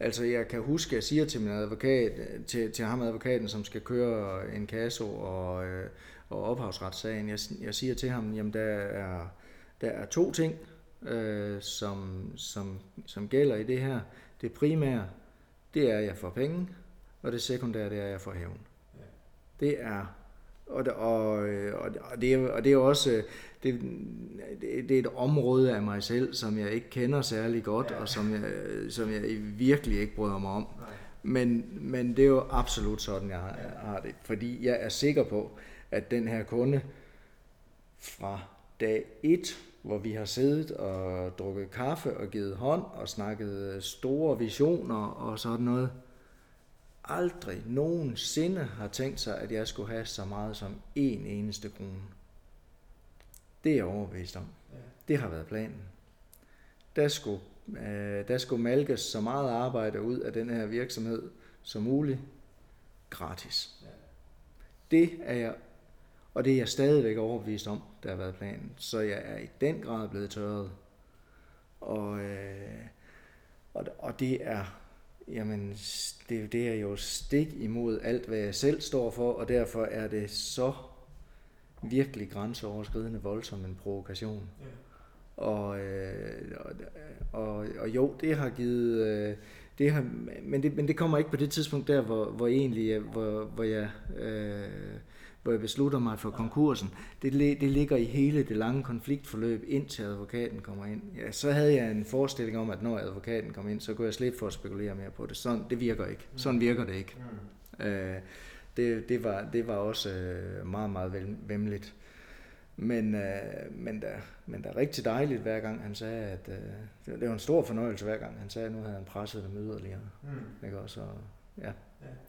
altså, jeg kan huske, at jeg siger til min advokat, til, til ham advokaten, som skal køre en kasso og, øh, og ophavsretssagen, jeg, jeg siger til ham, jamen, der er, der er to ting, øh, som, som, som gælder i det her. Det primære, det er, at jeg får penge, og det sekundære, det er, at jeg får hævn. Det er og, og, og, det, er, og det er også det, det er et område af mig selv, som jeg ikke kender særlig godt, ja. og som jeg, som jeg virkelig ikke bryder mig om. Men, men det er jo absolut sådan, jeg har, har det. Fordi jeg er sikker på, at den her kunde fra dag 1, hvor vi har siddet og drukket kaffe og givet hånd og snakket store visioner og sådan noget, aldrig nogensinde har tænkt sig, at jeg skulle have så meget som en eneste krone. Det er jeg overbevist om. Det har været planen. Der skulle, øh, der skulle malkes så meget arbejde ud af den her virksomhed som muligt gratis. Det er jeg, og det er jeg stadigvæk overbevist om, der har været planen. Så jeg er i den grad blevet tørret. Og, øh, og, og det er jamen det, det er jo stik imod alt, hvad jeg selv står for, og derfor er det så virkelig grænseoverskridende voldsom en provokation. Ja. Og, øh, og, og, og jo, det har givet... Øh, det har, men, det, men det kommer ikke på det tidspunkt der, hvor, hvor egentlig, hvor, hvor jeg... Øh, hvor jeg beslutter mig for konkursen, det, det ligger i hele det lange konfliktforløb, indtil advokaten kommer ind. Ja, så havde jeg en forestilling om, at når advokaten kom ind, så kunne jeg slippe for at spekulere mere på det. Sådan, det virker ikke. Sådan virker det ikke. Mm. Øh, det, det, var, det var også øh, meget, meget vemmeligt. Men, øh, men, da, men da rigtig dejligt hver gang han sagde, at øh, det var en stor fornøjelse hver gang han sagde, at nu havde han presset dem yderligere. Mm. Ikke? Og så, ja.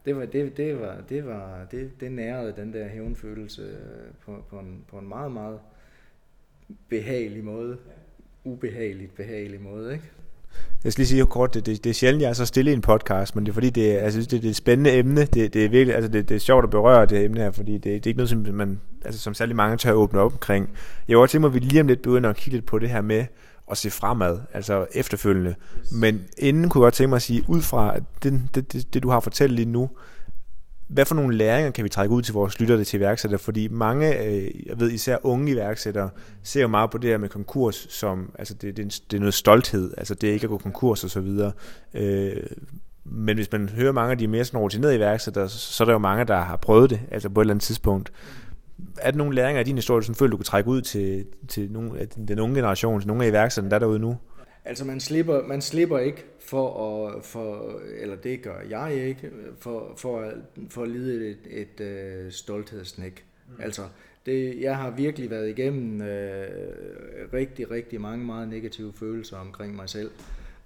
Det var, det, det var, det var, det, det nærede den der hævnfølelse øh, på, på, en, på en meget, meget behagelig måde. Ubehageligt behagelig måde, ikke? Jeg skal lige sige kort, det, det, det er sjældent, jeg er så stille i en podcast, men det er fordi, det er, altså, det, det er et spændende emne. Det, det er virkelig, altså, det, det er sjovt at berøre det her emne her, fordi det, det er ikke noget, som man, altså, som særlig mange tør at åbne op omkring. Jeg var tænkt mig, at vi lige om lidt begynder at kigge lidt på det her med, at se fremad, altså efterfølgende. Men inden kunne jeg godt tænke mig at sige, ud fra det, det, det, det du har fortalt lige nu, hvad for nogle læringer kan vi trække ud til vores lyttere til iværksættere? Fordi mange, øh, jeg ved især unge iværksættere, ser jo meget på det her med konkurs som, altså det, det, det er noget stolthed, altså det er ikke at gå konkurs og så videre. Øh, men hvis man hører mange af de mere sådan rutinerede iværksættere, så er der jo mange, der har prøvet det, altså på et eller andet tidspunkt er der nogle læringer af din historie, som føler, du kan trække ud til, til nogle af den unge generation, til nogle af iværksætterne, der er derude nu? Altså man slipper, man slipper ikke for at, for, eller det gør jeg ikke, for, for, for at lide et, et, et uh, stolthedsnæk. Mm. Altså det, jeg har virkelig været igennem uh, rigtig, rigtig mange meget negative følelser omkring mig selv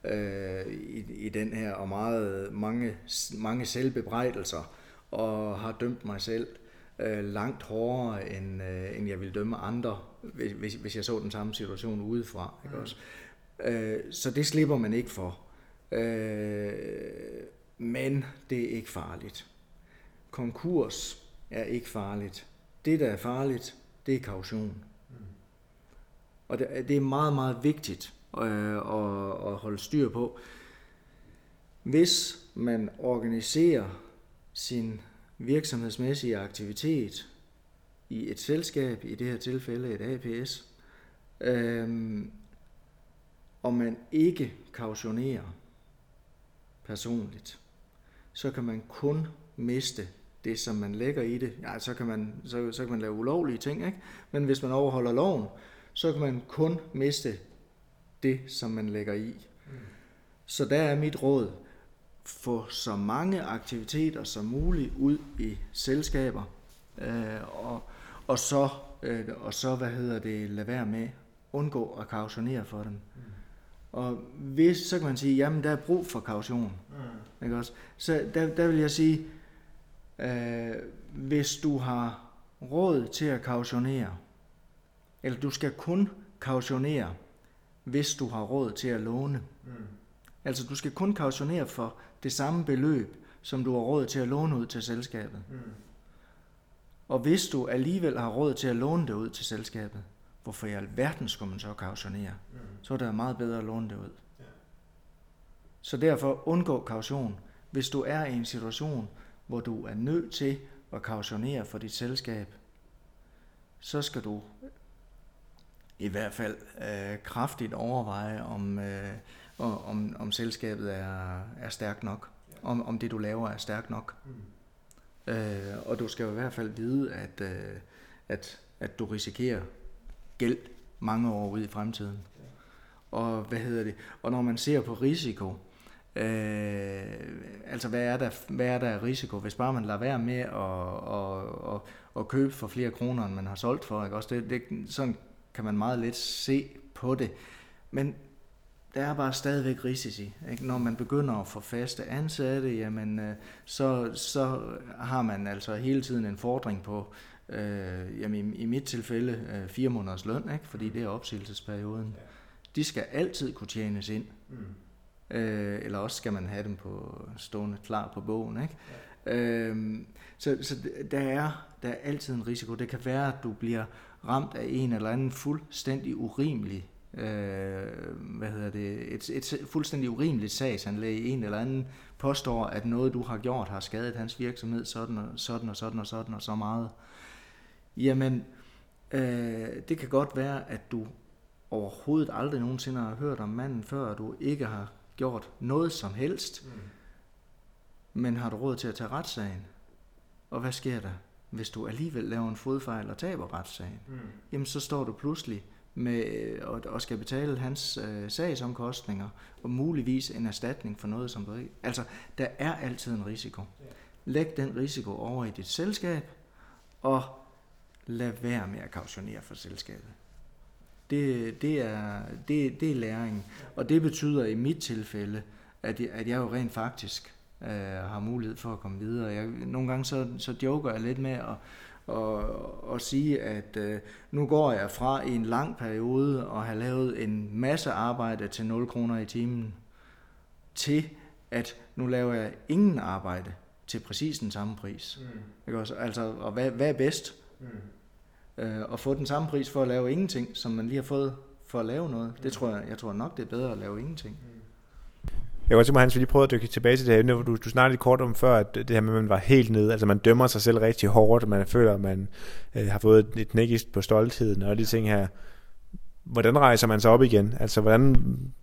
uh, i, i den her, og meget, mange, mange selvbebrejdelser, og har dømt mig selv øh, langt hårdere, end, øh, end jeg ville dømme andre, hvis, hvis jeg så den samme situation udefra. Ikke også? Øh, så det slipper man ikke for. Øh, men det er ikke farligt. Konkurs er ikke farligt. Det, der er farligt, det er kaution. Og det, det er meget, meget vigtigt øh, at, at holde styr på. Hvis man organiserer sin virksomhedsmæssige aktivitet i et selskab, i det her tilfælde et APS, øh, og man ikke kautionerer personligt, så kan man kun miste det, som man lægger i det. Ja, så kan man, så, så kan man lave ulovlige ting, ikke? men hvis man overholder loven, så kan man kun miste det, som man lægger i. Mm. Så der er mit råd, få så mange aktiviteter som muligt ud i selskaber, øh, og, og så, øh, og så, hvad hedder det, lade være med, undgå at kautionere for dem. Mm. Og hvis, så kan man sige, jamen der er brug for kaution. Mm. Ikke også? Så der, der vil jeg sige, øh, hvis du har råd til at kautionere, eller du skal kun kautionere, hvis du har råd til at låne. Mm. Altså du skal kun kautionere for det samme beløb, som du har råd til at låne ud til selskabet. Mm. Og hvis du alligevel har råd til at låne det ud til selskabet, hvorfor i alverden skulle man så kautionere? Mm. Så er det meget bedre at låne det ud. Ja. Så derfor undgå kaution. Hvis du er i en situation, hvor du er nødt til at kautionere for dit selskab, så skal du i hvert fald øh, kraftigt overveje, om, øh, om, om selskabet er, er stærkt nok. Om, om det, du laver, er stærkt nok. Mm. Øh, og du skal jo i hvert fald vide, at, øh, at, at du risikerer gæld mange år ude i fremtiden. Ja. Og hvad hedder det? Og når man ser på risiko, øh, altså hvad er, der, hvad er der risiko, hvis bare man lader være med at, at, at, at købe for flere kroner, end man har solgt for, ikke? Også det, det, sådan kan man meget let se på det. Men der er bare stadigvæk risici. Ikke? Når man begynder at få faste ansatte, jamen, øh, så, så har man altså hele tiden en fordring på, øh, jamen, i, i mit tilfælde, øh, fire måneders løn, ikke? fordi det er opsigelsesperioden. De skal altid kunne tjenes ind. Mm. Øh, eller også skal man have dem på stående klar på bogen. Ikke? Ja. Øh, så så der, er, der er altid en risiko. Det kan være, at du bliver ramt af en eller anden fuldstændig urimelig øh, hvad hedder det, et, et fuldstændig urimeligt sagsanlæg. En eller anden påstår, at noget du har gjort har skadet hans virksomhed sådan og sådan og sådan og sådan og så meget. Jamen, øh, det kan godt være, at du overhovedet aldrig nogensinde har hørt om manden før, og du ikke har gjort noget som helst. Mm. Men har du råd til at tage retssagen? Og hvad sker der? hvis du alligevel laver en fodfejl og taber retssagen, mm. jamen så står du pludselig med og, og skal betale hans øh, sagsomkostninger og muligvis en erstatning for noget, som du ikke... Altså, der er altid en risiko. Læg den risiko over i dit selskab, og lad være med at kautionere for selskabet. Det, det, er, det, det er læring. Og det betyder i mit tilfælde, at jeg, at jeg jo rent faktisk øh, har mulighed for at komme videre. Jeg, nogle gange så, så joker jeg lidt med at, og, og sige, at øh, nu går jeg fra i en lang periode og har lavet en masse arbejde til 0 kroner i timen, til at nu laver jeg ingen arbejde til præcis den samme pris. Mm. Ikke også? Altså, og hvad, hvad er bedst? Mm. Øh, at få den samme pris for at lave ingenting, som man lige har fået for at lave noget. Mm. Det tror jeg, jeg tror nok, det er bedre at lave ingenting. Mm. Jeg kan godt tænke mig, Hans, vi lige prøvede at dykke tilbage til det her, du, du snakkede lidt kort om før, at det her med, at man var helt nede, altså man dømmer sig selv rigtig hårdt, man føler, at man øh, har fået et knækkist på stoltheden og de ting her. Hvordan rejser man sig op igen? Altså, hvordan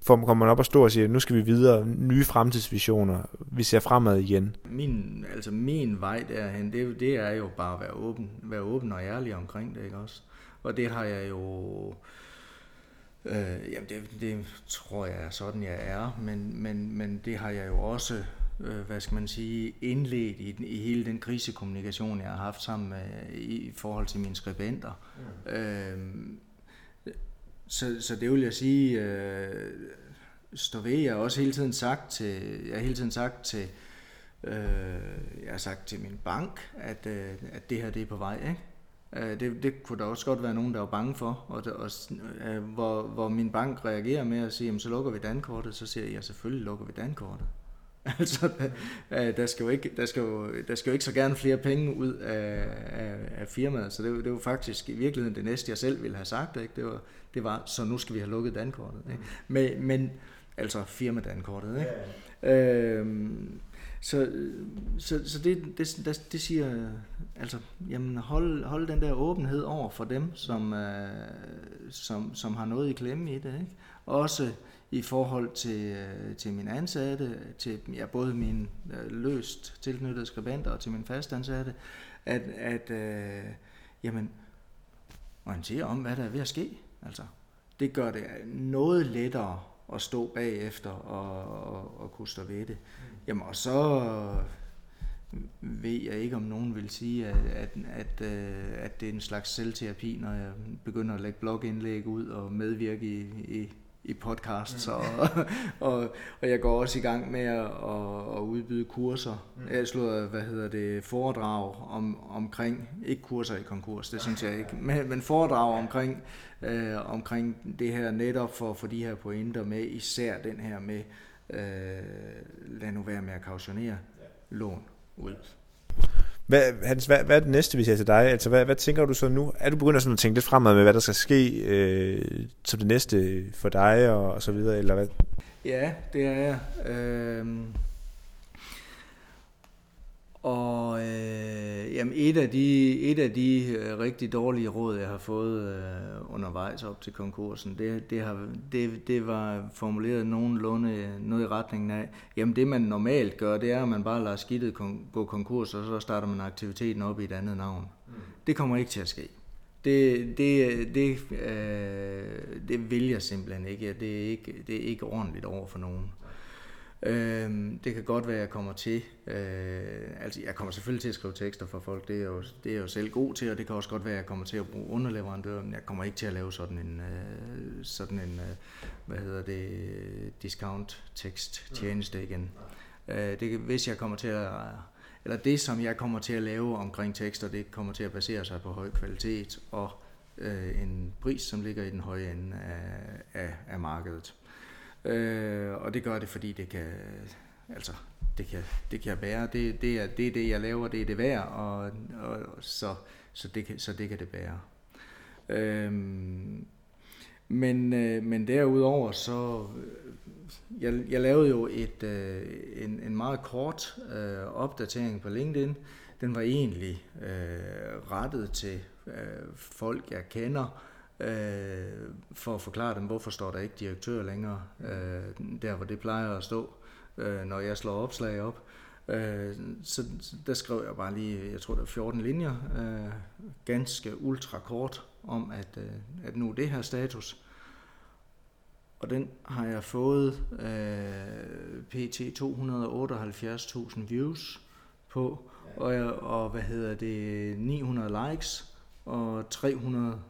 får, kommer man op og stå og siger, nu skal vi videre, nye fremtidsvisioner, vi ser fremad igen? Min, altså min vej derhen, det, det er jo bare at være åben, være åben og ærlig omkring det, ikke også? Og det har jeg jo Øh, jamen det, det tror jeg er sådan, jeg er, men, men, men det har jeg jo også, øh, hvad skal man sige, indledt i, i hele den krisekommunikation, jeg har haft sammen med, i forhold til mine skribenter. Mm. Øh, så, så det vil jeg sige, øh, stå ved, jeg har også hele tiden sagt til, jeg har hele tiden sagt til, Øh, jeg har sagt til min bank, at, øh, at det her det er på vej. Ikke? Øh, det, det kunne der også godt være nogen, der var bange for, og, og øh, hvor, hvor min bank reagerer med at sige, jamen, så lukker vi dankortet, så siger jeg, ja, selvfølgelig lukker vi dankortet. *laughs* altså, øh, der skal, jo ikke, der, skal jo, der skal jo ikke så gerne flere penge ud af, af, af firmaet, så det, det var faktisk i virkeligheden det næste, jeg selv ville have sagt, ikke? Det, var, det var, så nu skal vi have lukket dankortet. Ikke? Men, men altså firmadankortet. Ikke? Ja. Øhm, så, så, så det, det, det, det siger, altså, jamen hold, hold den der åbenhed over for dem, som, øh, som, som har noget i klemme i det. Ikke? Også i forhold til, øh, til mine ansatte, til ja, både mine øh, løst tilknyttede skribenter og til mine fastansatte, at, at øh, jamen, orientere om, hvad der er ved at ske. Altså, det gør det noget lettere at stå bagefter og, og, og kunne stå ved det. Jamen, og så ved jeg ikke, om nogen vil sige, at, at, at, øh, at det er en slags selvterapi, når jeg begynder at lægge blogindlæg ud og medvirke i, i, i podcasts, mm. og, *laughs* og, og jeg går også i gang med at, at, at udbyde kurser. Mm. Jeg slår, hvad hedder det, foredrag om, omkring, ikke kurser i konkurs, det synes jeg ikke, *laughs* men, men foredrag omkring, øh, omkring det her netop for at få de her pointer med, især den her med, øh, lad nu være med at kautionere lån ud. Hvad, Hans, hvad, hvad er det næste, vi ser til dig? Altså, hvad, hvad tænker du så nu? Er du begyndt sådan at tænke lidt fremad med, hvad der skal ske øh, som det næste for dig og, og så videre, eller hvad? Ja, det er jeg. Øh, og øh, jamen et af de, et af de øh, rigtig dårlige råd, jeg har fået øh, undervejs op til konkursen, det, det, har, det, det var formuleret nogenlunde noget i retningen af, jamen det man normalt gør, det er, at man bare lader skidtet kon- gå konkurs, og så starter man aktiviteten op i et andet navn. Mm. Det kommer ikke til at ske. Det, det, det, øh, det vil jeg simpelthen ikke. Det er ikke, det er ikke ordentligt over for nogen. Øh, Øhm, det kan godt være, at jeg kommer til, øh, altså jeg kommer selvfølgelig til at skrive tekster for folk, det er, jo, det er jeg jo selv god til, og det kan også godt være, at jeg kommer til at bruge underleverandører, men jeg kommer ikke til at lave sådan en, øh, sådan en øh, hvad hedder det, discount tekst tjeneste igen. Øh, det, hvis jeg kommer til at, eller det som jeg kommer til at lave omkring tekster, det kommer til at basere sig på høj kvalitet og øh, en pris, som ligger i den høje ende af, af, af markedet. Øh, og det gør det, fordi det kan, altså, det kan, det kan jeg bære. Det, det, er, det er det, jeg laver, det er det værd, og, og, så, så, det kan, så det kan det bære. Øh, men, øh, men derudover så, øh, jeg, jeg lavede jo et, øh, en, en meget kort øh, opdatering på LinkedIn. Den var egentlig øh, rettet til øh, folk, jeg kender, øh, for at forklare dem, hvorfor står der ikke direktør længere, øh, der hvor det plejer at stå, øh, når jeg slår opslag op. Øh, så der skrev jeg bare lige, jeg tror det var 14 linjer, øh, ganske ultra kort om, at, øh, at nu er det her status. Og den har jeg fået øh, pt. 278.000 views på, og, og hvad hedder det, 900 likes og 300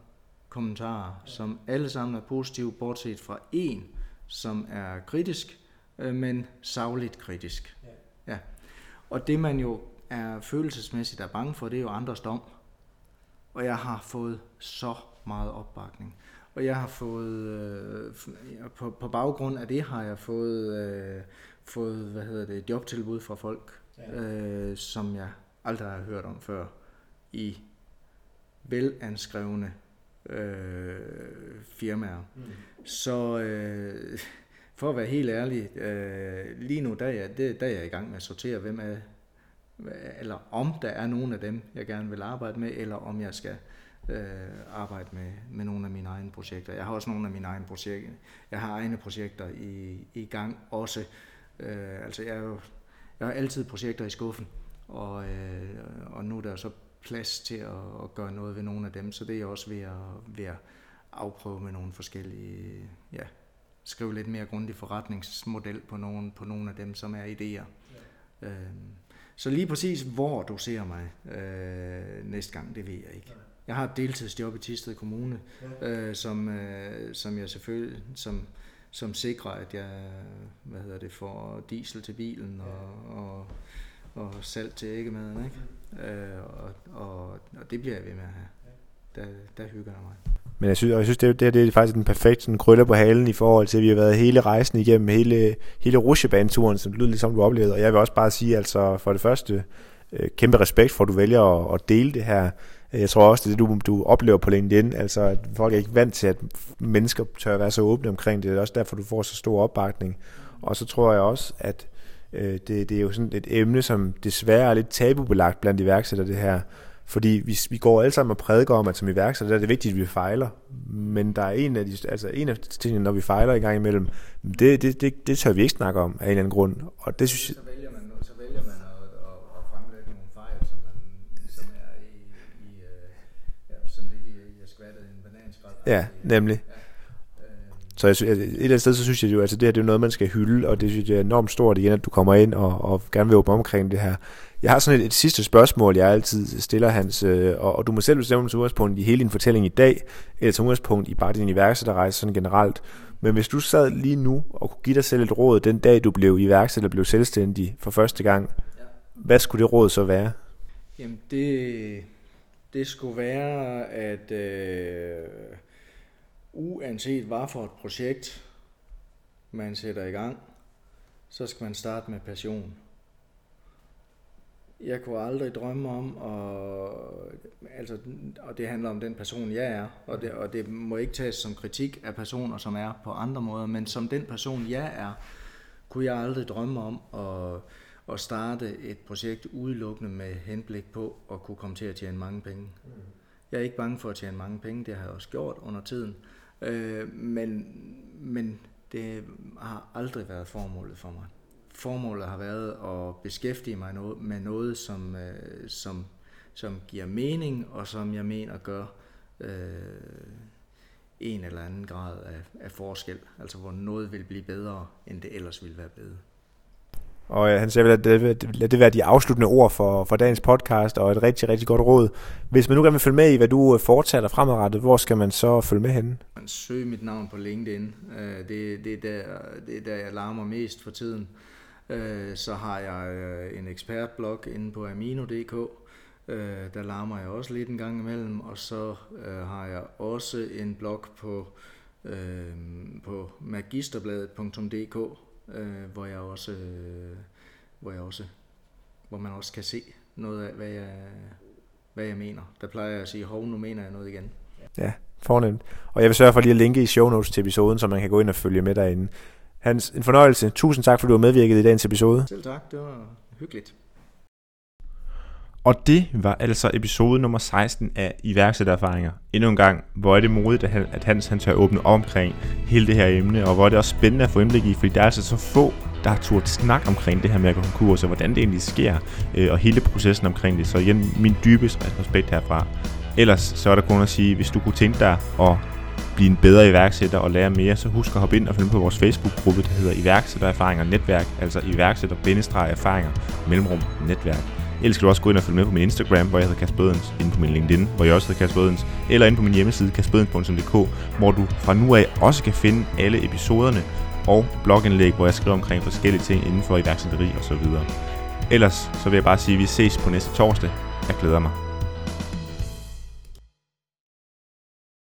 kommentarer, som alle sammen er positive, bortset fra en, som er kritisk, øh, men savligt kritisk. Ja. ja. Og det man jo er følelsesmæssigt er bange for, det er jo andres dom. Og jeg har fået så meget opbakning. Og jeg har fået, øh, på, på baggrund af det har jeg fået, øh, fået hvad hedder det, jobtilbud fra folk, ja. øh, som jeg aldrig har hørt om før, i velanskrevne øh, firmaer. Mm. Så øh, for at være helt ærlig, øh, lige nu der er, jeg, det, der er jeg i gang med at sortere, hvem er, eller om der er nogen af dem, jeg gerne vil arbejde med, eller om jeg skal øh, arbejde med, med nogle af mine egne projekter. Jeg har også nogle af mine egne projekter. Jeg har egne projekter i, i gang også. Øh, altså jeg, er jo, jeg har altid projekter i skuffen, og, øh, og nu er der så plads til at, at gøre noget ved nogle af dem, så det er jeg også ved at, ved at afprøve med nogle forskellige, ja, skrive lidt mere grundig forretningsmodel på nogle, på nogle af dem, som er idéer. Ja. Øhm, så lige præcis hvor du ser mig øh, næste gang, det ved jeg ikke. Jeg har et deltidsjob i Tisted Kommune, øh, som, øh, som jeg selvfølgelig, som, som sikrer, at jeg hvad hedder det, får diesel til bilen og, og og salt til æggemaden, ikke? Øh, og, og, og det bliver jeg ved med at have. Der, der hygger jeg mig. Men jeg synes, og jeg synes det, det, det er faktisk den perfekte sådan, krølle på halen i forhold til, at vi har været hele rejsen igennem, hele, hele rusjebaneturen, som det lyder lidt som du oplevede. Og jeg vil også bare sige, altså for det første, øh, kæmpe respekt for, at du vælger at, at dele det her. Jeg tror også, det er det, du, du oplever på LinkedIn. Altså, at folk er ikke vant til, at mennesker tør at være så åbne omkring det. Det er også derfor, du får så stor opbakning. Og så tror jeg også, at det, det er jo sådan et emne, som desværre er lidt tabubelagt blandt iværksættere, det her. Fordi vi, vi går alle sammen og prædiker om, at som iværksætter, der er det vigtigt, at vi fejler. Men der er en af, de, altså en af tingene, når vi fejler i gang imellem, det, det, det, det tør vi ikke snakke om af en eller anden grund. Og det synes så vælger man, så vælger man at, at, at fremlægge nogle fejl, som, man, som er i, i øh, ja, sådan lidt i, i skvattet en bananskrald. Ja, nemlig. Ja. Så jeg, et eller andet sted, så synes jeg jo, at altså det her det er noget, man skal hylde, og det synes jeg er enormt stort igen, at du kommer ind og, og gerne vil åbne omkring det her. Jeg har sådan et, et sidste spørgsmål, jeg altid stiller, Hans, øh, og, og du må selv bestemme som udgangspunkt i hele din fortælling i dag, eller til udgangspunkt i bare din iværksætterrejse sådan generelt. Men hvis du sad lige nu og kunne give dig selv et råd den dag, du blev iværksætter, blev selvstændig for første gang, ja. hvad skulle det råd så være? Jamen det, det skulle være, at øh, uanset hvad for et projekt man sætter i gang, så skal man starte med passion jeg kunne aldrig drømme om, og, altså, og det handler om den person, jeg er, og det, og det må ikke tages som kritik af personer, som er på andre måder, men som den person, jeg er, kunne jeg aldrig drømme om at, at starte et projekt udelukkende med henblik på at kunne komme til at tjene mange penge. Jeg er ikke bange for at tjene mange penge, det har jeg også gjort under tiden, øh, men, men det har aldrig været formålet for mig formålet har været at beskæftige mig med noget, som, øh, som, som giver mening, og som jeg mener gør øh, en eller anden grad af, af forskel. Altså hvor noget vil blive bedre, end det ellers ville være blevet. Og øh, han siger, at det, lad det være de afsluttende ord for, for dagens podcast, og et rigtig, rigtig godt råd. Hvis man nu gerne vil følge med i, hvad du øh, fortsætter fremadrettet, hvor skal man så følge med henne? Man mit navn på LinkedIn. Øh, det, det, er der, det er der, jeg larmer mest for tiden. Øh, så har jeg øh, en ekspertblog inde på amino.dk, øh, der larmer jeg også lidt en gang imellem, og så øh, har jeg også en blog på, øh, på magisterbladet.dk, hvor jeg også hvor jeg også hvor man også kan se noget af, hvad jeg, hvad jeg mener. Der plejer jeg at sige, hov, nu mener jeg noget igen. Ja, fornemt. Og jeg vil sørge for lige at linke i show notes til episoden, så man kan gå ind og følge med derinde. Hans, en fornøjelse. Tusind tak, fordi du har medvirket i dagens episode. Selv tak, det var hyggeligt. Og det var altså episode nummer 16 af iværksættererfaringer. Endnu en gang, hvor er det modigt, at Hans han tør åbne omkring hele det her emne, og hvor er det også spændende at få indblik i, fordi der er altså så få, der har turt snak omkring det her med konkurs, og hvordan det egentlig sker, øh, og hele processen omkring det. Så igen, min dybeste respekt herfra. Ellers så er der kun at sige, hvis du kunne tænke dig at blive en bedre iværksætter og lære mere, så husk at hoppe ind og følge på vores Facebook-gruppe, der hedder Iværksættererfaringer Netværk, altså iværksætter-erfaringer mellemrum netværk. Ellers skal du også gå ind og følge med på min Instagram, hvor jeg hedder Kasper Bødens, inde på min LinkedIn, hvor jeg også hedder Kasper Bødens, eller inde på min hjemmeside kasperbødens.dk, hvor du fra nu af også kan finde alle episoderne og blogindlæg, hvor jeg skriver omkring forskellige ting inden for iværksætteri og så videre. Ellers så vil jeg bare sige, at vi ses på næste torsdag. Jeg glæder mig.